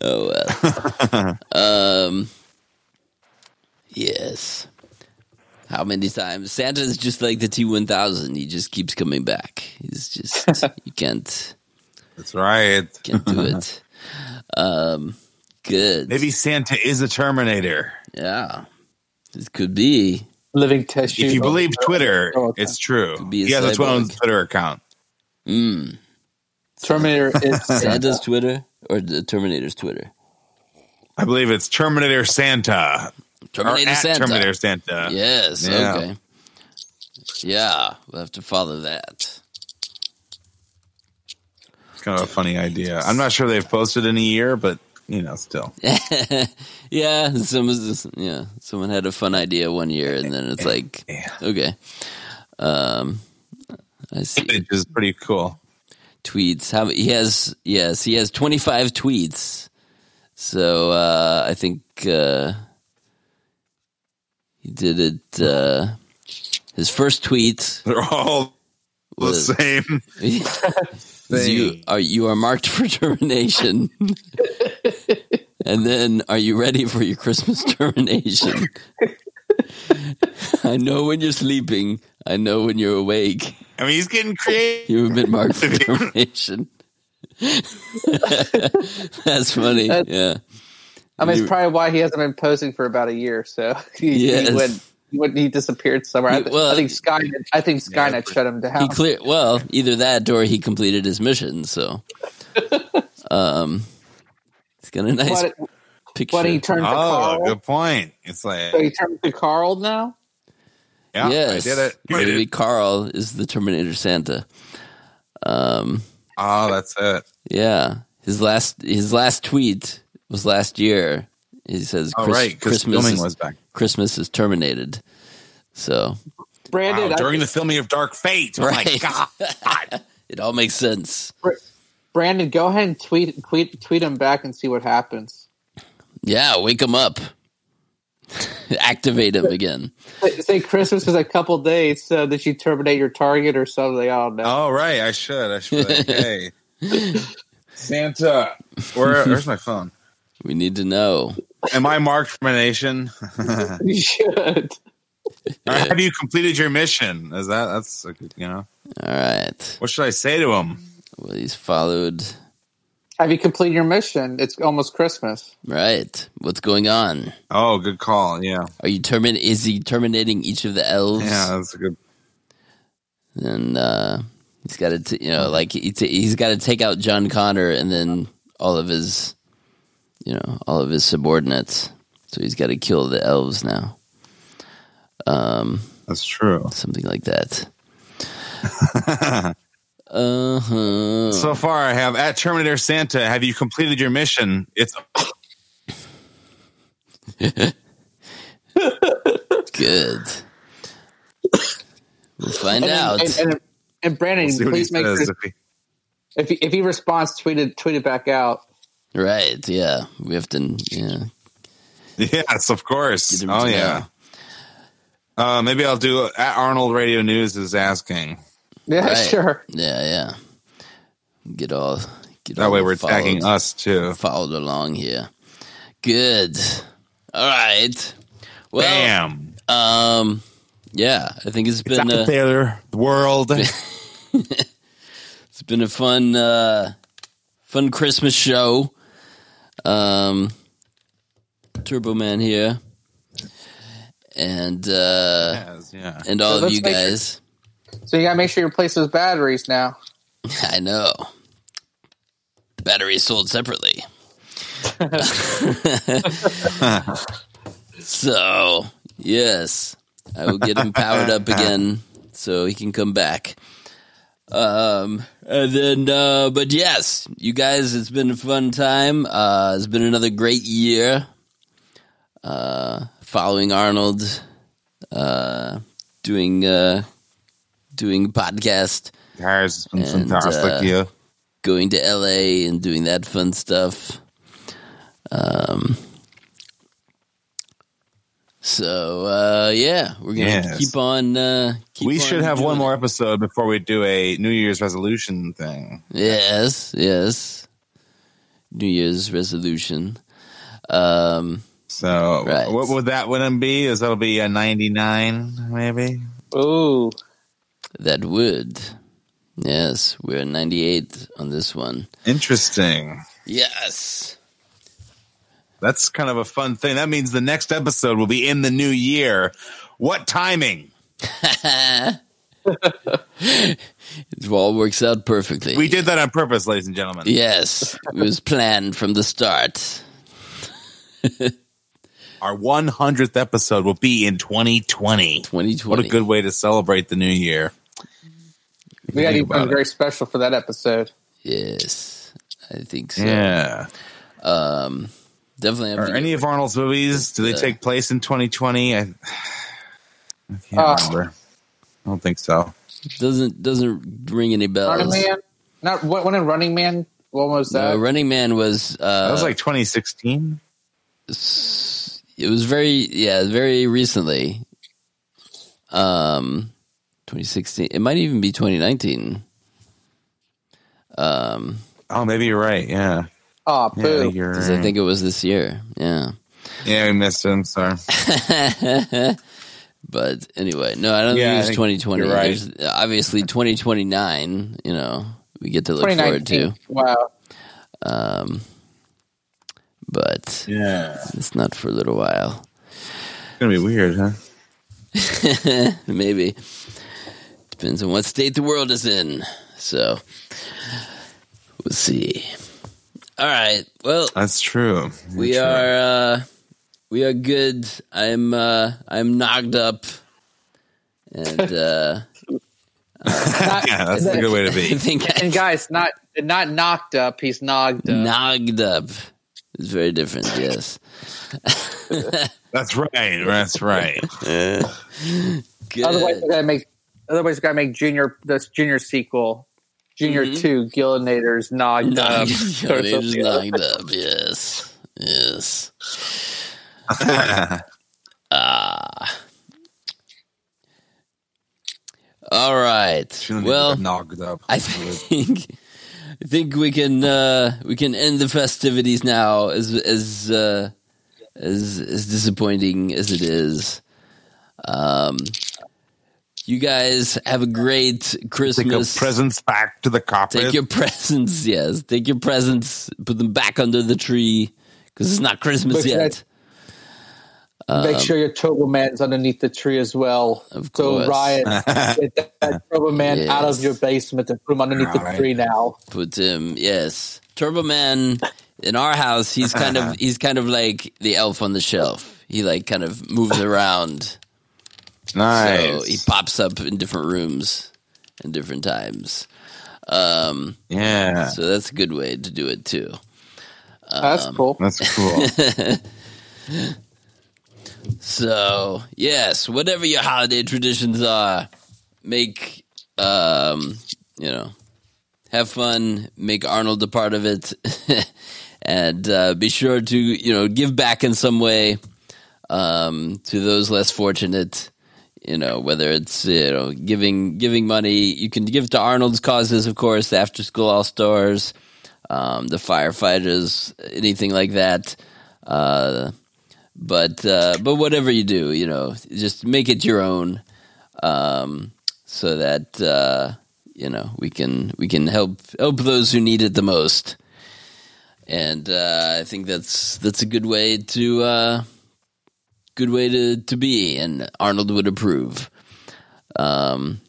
B: oh well. um. Yes. How many times Santa's just like the T one thousand? He just keeps coming back. He's just you can't
D: That's right.
B: can't do it. Um. Good.
D: Maybe Santa is a Terminator.
B: Yeah. This could be.
C: Living test
D: If you believe Twitter,
C: Oh, okay.
D: it's true.
B: be a
D: He has a
B: cyborg.
D: own Twitter account.
B: Mm.
C: Terminator is
B: Santa's Twitter or the Terminator's Twitter?
D: I believe it's Terminator Santa.
B: Terminator Santa.
D: Terminator Santa.
B: Yes.
D: Yeah.
B: Okay. Yeah, we'll have to follow that.
D: It's kind of a funny idea. I'm not sure they've posted in a year, but you know, still.
B: yeah, someone yeah, someone had a fun idea one year, and then it's like, okay, um, I see
D: Which is pretty cool.
B: tweets. How he has? Yes, he has twenty five tweets. So uh, I think uh, he did it. Uh, his first tweet
D: They're all the
B: was-
D: same.
B: you are you are marked for termination. and then are you ready for your Christmas termination? I know when you're sleeping. I know when you're awake.
D: I mean, he's getting creative.
B: You've been marked for termination. That's funny.
C: That's-
B: yeah.
C: I mean, it's probably why he hasn't been posting for about a year. So he,
B: Yes.
C: he went, he he disappeared somewhere. I, th-
B: well-
C: I think Skynet. I think Skynet shut him down.
B: He clear well, either that or he completed his mission, so um it's got a nice
C: But-
B: picture.
C: but he turned to
D: Oh,
C: Carl.
D: good point. It's like,
C: So he turned to Carl now.
D: yeah,
B: yes,
D: I did it. I
B: Maybe
D: it.
B: Carl is the Terminator Santa. Um,
D: Oh, that's it.
B: yeah, his last his last tweet was last year. He says,
D: Oh,
B: Chris-
D: right, 'cause
B: Christmas
D: filming
B: is,
D: was back.
B: Christmas is terminated." So
C: Brandon,
D: Wow, during
C: think-
D: the filming of Dark Fate. Oh my
B: Right.
D: god.
B: it all makes sense.
C: Brandon, go ahead and tweet tweet tweet him back and see what happens.
B: Yeah, wake him up, activate him again.
C: Say, say Christmas is a couple days, so that you terminate your target or something. I don't know.
D: Oh right, I should. I should. hey, Santa, where, where's my phone?
B: We need to know.
D: Am I marked for my nation?
C: You should.
D: Or have you completed your mission? Is that that's you know?
B: All right.
D: What should I say to him?
B: Well, he's followed.
C: Have you completed your mission? It's almost Christmas.
B: Right. What's going on?
D: Oh, good call. Yeah,
B: Are you termin? Is he terminating each of the elves?
D: yeah, that's a good.
B: And uh, he's got to, t- you know, like he t- he's got to take out John Connor and then all of his, you know, all of his subordinates. So he's got to kill the elves now. Um,
D: That's true.
B: something like that. uh huh.
D: So far, I have at Terminator Santa. Have you completed your mission? It's
B: Good. We'll find
C: And,
B: out.
C: and, and, and Brandon,
D: we'll see what he
C: please make sure
D: if he-
C: if he, if he responds, tweet it tweet it back out.
B: Right. Yeah. We have to. Yeah.
D: Yes, of course. Oh
B: to
D: yeah. Uh, maybe I'll do at Arnold Radio News is asking.
C: Yeah,
B: Right.
C: sure.
B: Yeah. Yeah. Get all. Get
D: That
B: all
D: way we're
B: followed-
D: tagging us too.
B: Followed along here. Good. All right. Well.
D: Bam.
B: Um. Yeah. I think it's
D: It's
B: been
D: out
B: a,
D: there, the world.
B: it's been a fun uh fun Christmas show. Um. Turbo Man here. And uh
D: Yes, yeah.
B: and all
C: So
B: of you
C: make-
B: guys.
C: So you gotta make sure you replace those batteries now.
B: I know. Batteries sold separately. so, yes, I will get him powered up again so he can come back. Um, and then, uh, but yes, you guys, it's been a fun time. Uh, it's been another great year. Uh, following Arnold, uh, doing, uh, doing podcast.
D: Guys, it's been
B: and,
D: fantastic
B: uh,
D: year.
B: Going to LA and doing that fun stuff. Um, so, uh, yeah, we're going to
D: Yes.
B: keep on, uh, keep
D: we
B: on
D: should have one
B: doing
D: more episode before we do a New Year's resolution thing.
B: Yes, yes. New Year's resolution. Um,
D: So,
B: Right.
D: what would that one be? Is that'll be a ninety-nine, maybe?
C: Oh,
B: that would. Yes, we're 98 on this one.
D: Interesting.
B: Yes.
D: That's kind of a fun thing. That means the next episode will be in the new year. What timing?
B: It all works out perfectly.
D: We did that on purpose, ladies and gentlemen.
B: Yes, it was planned from the start.
D: Our 100th episode will be in 2020.
B: 2020.
D: What a good way to celebrate the new year.
C: We got to
D: Think
C: do something very special for that episode.
B: Yes, I think so.
D: Yeah.
B: Um, definitely have
D: Are any of Arnold's movies, do they
B: Uh,
D: take place in 2020? I, I can't
C: Uh,
D: remember. I don't think so.
B: doesn't doesn't ring any bells.
C: Running Man? Not what when in Running Man? What was that?
B: No, Running Man was uh,
D: That was like 2016.
B: it was very yeah very recently um 2016 it might even be 2019 um
D: Oh, maybe you're right. Yeah.
C: Oh,
D: Yeah,
C: boo.
B: i think it was this year yeah
D: Yeah, we missed him. Sorry.
B: but anyway no i don't
D: Yeah,
B: think it
D: think
B: was 2020
D: right.
B: There's obviously 2029 you know we get to look forward to
C: Wow.
B: um but
D: Yeah.
B: it's not for a little while
D: It's going to be weird, huh?
B: Maybe. Depends on what state the world is in. So, we'll see. All right. Well,
D: That's true.
B: we are uh we are good. I'm uh I'm knocked up. And uh
D: yeah, that's a good way to be.
B: I
D: be.
B: think
C: And guys, not not knocked up. He's nogged up.
B: knocked up. It's very different, yes.
D: That's right. That's right.
B: Good.
C: Otherwise, we gotta make. Otherwise, we gotta make Junior this Junior sequel. Junior
B: Mhm.
C: Two, Gillinator's knocked up.
B: Knocked,
C: or
B: just
C: something.
B: knocked up, yes. Yes. Ah. All right. Well,
D: knocked up.
B: I think I think we can uh, we can end the festivities now. As as uh, as as disappointing as it is. Um, you guys have a great Christmas.
D: Take
B: Christmas.
D: your presents back to the carpet.
B: Take your presents, yes. Take your presents, put them back under the tree because it's not Christmas
C: Look
B: yet.
C: Make
B: Um,
C: sure your Turbo Man's underneath the tree as well.
B: Of
C: So
B: course.
C: Ryan, get that, that Turbo Man out of your basement and put him underneath the
D: Alright.
C: tree now.
B: Put him, yes. Turbo Man in our house, he's kind of he's kind of like the elf on the shelf. He like kind of moves around.
D: Nice.
B: So he pops up in different rooms in different times. Um,
D: yeah.
B: so that's a good way to do it too.
C: That's
B: Um,
C: cool.
D: That's cool.
B: So yes, whatever your holiday traditions are, make um, you know, have fun, make Arnold a part of it, and uh, be sure to you know give back in some way um, to those less fortunate. You know, whether it's you know giving giving money, you can give to Arnold's causes, of course, the After School All Stars, um, the firefighters, anything like that. Uh, but uh, but whatever you do, you know, just make it your own, um, so that uh, you know we can we can help help those who need it the most. And uh, I think that's that's a good way to uh, good way to to be, and Arnold would approve. Um,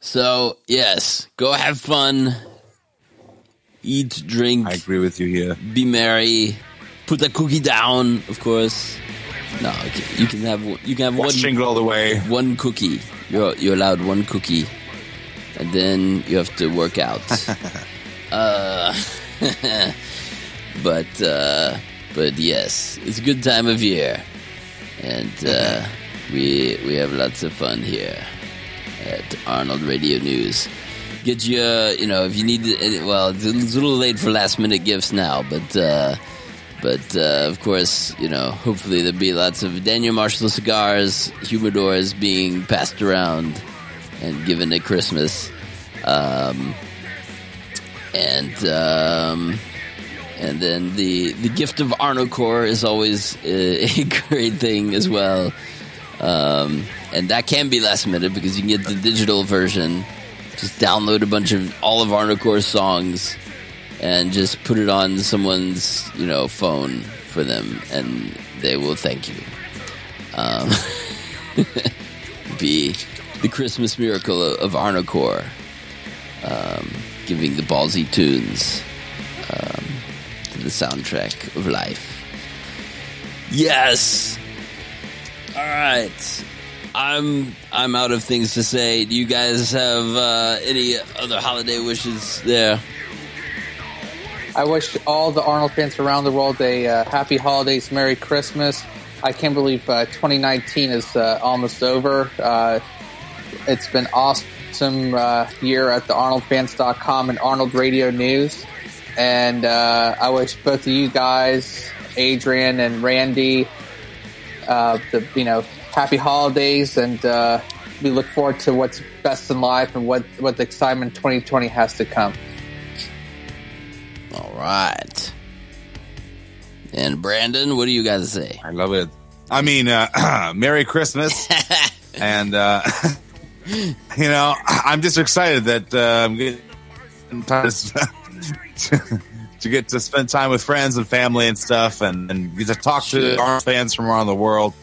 B: so yes, go have fun, eat, drink,
D: I agree with you here.
B: be merry. Put the cookie down, of course. No, okay. you can have you can have
D: Watch
B: one
D: Jingle All the Way.
B: one cookie. You're you're allowed one cookie and then you have to work out. uh, but uh, but yes, it's a good time of year, and uh, we we have lots of fun here at Arnold Radio News. Get you, uh, you know, if you need, well, it's a little late for last minute gifts now, but uh, but uh, of course, you know, hopefully there'll be lots of Daniel Marshall cigars, humidors being passed around and given at Christmas. Um, and um, and then the the gift of Arnocorps is always a, a great thing as well. Um, and that can be last minute because you can get the digital version. Just download a bunch of all of Arnocorps' songs and just put it on someone's you know phone for them, and they will thank you. Um, be the Christmas miracle of, Arnocorps, um, giving the ballsy tunes um, the soundtrack of life. Yes. All right. I'm I'm out of things to say. Do you guys have uh, any other holiday wishes there?
C: I wish all the Arnold fans around the world a uh, happy holidays, Merry Christmas. I can't believe uh, 2019 is uh, almost over. Uh, it's been awesome uh, year at the ArnoldFans.com and Arnold Radio News, and uh, I wish both of you guys, Adrian and Randy, uh, the you know happy holidays, and uh, we look forward to what's best in life and what what the excitement 2020 has to come.
B: All right. And Brandon, what do you guys say?
D: I love it. I mean, uh, Merry Christmas, and uh, you know, I'm just excited that uh, I'm getting time to, get to spend time with friends and family and stuff, and, and get to talk to our fans from around the world.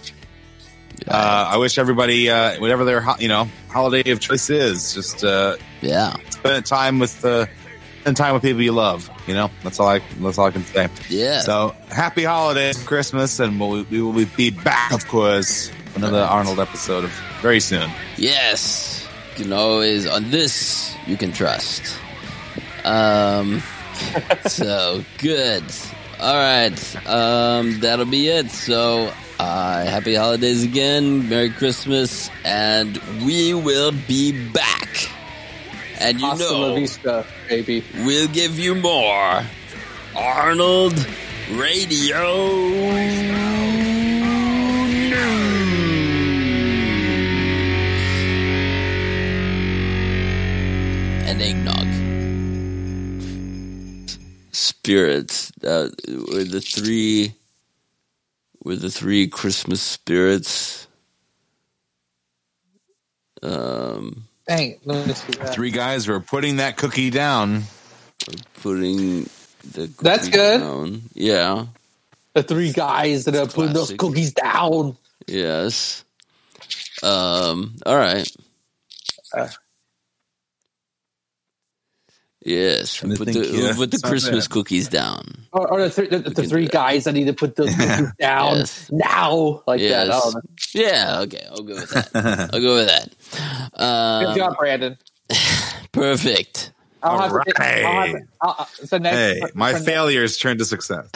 D: Uh, I wish everybody, uh, whatever their ho- you know holiday of choice is, just uh,
B: yeah,
D: spend time with uh, spend time with people you love. You know, that's all I that's all I can say.
B: Yeah.
D: So happy holidays, Christmas, and we'll, we will be back, of course, another Arnold episode of very soon.
B: Yes, you can always on this you can trust. Um, so good. All right, um, that'll be it. So, uh, happy holidays again, Merry Christmas, and we will be back. And you
C: Hasta
B: know,
C: vista, baby.
B: we'll give you more Arnold Radio. and eggnog. Spirits. Uh, were the three were the three Christmas spirits. Um,
C: Dang, let me see that.
D: Three guys were putting that cookie down.
B: Putting the
C: That's good.
B: down. Yeah.
C: The three guys that are putting those cookies down.
B: Yes. Um. All right.
C: Uh,
B: Yes. We put
D: think,
B: the,
D: yeah,
B: put the
D: it's
B: Christmas
D: bad.
B: cookies down.
C: or, or the, three, the, the three guys that need to put those cookies down
B: Yes.
C: now, like that.
B: Yes.
C: I don't.
B: Yeah. Okay. I'll go with that. I'll go with that. Um,
C: Good job, Brandon.
B: Perfect.
C: I'll have
D: All
C: to. I'll to I'll, uh, so next,
D: Hey,
C: for-
D: my
C: for,
D: failures turned to success.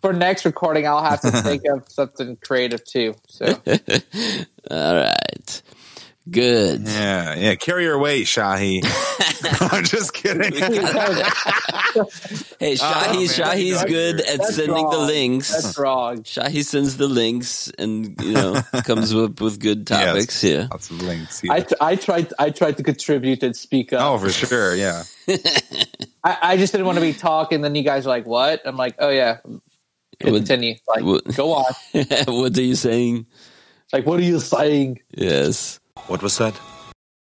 C: for next recording, I'll have to think of something creative too. So
B: All right. Good.
D: Yeah, yeah. Carry your weight, Shahi. I'm just kidding.
B: Hey, oh, Shahi,
D: man.
B: Shahi's good at
C: That's
B: sending the links.
C: that's wrong.
B: Shahi sends the links and you know comes up with good topics here.
D: Lots of links.
C: I,
D: Yeah.
C: I tried. I tried to contribute and speak up.
D: oh, for sure. Yeah.
C: I, I just didn't want to be talking. Then you guys are like, "What?" I'm like, "Oh yeah." Continue. Like,
B: what-
C: go on.
B: what are you saying?
C: Like, what are you saying?
B: Yes.
P: What was that?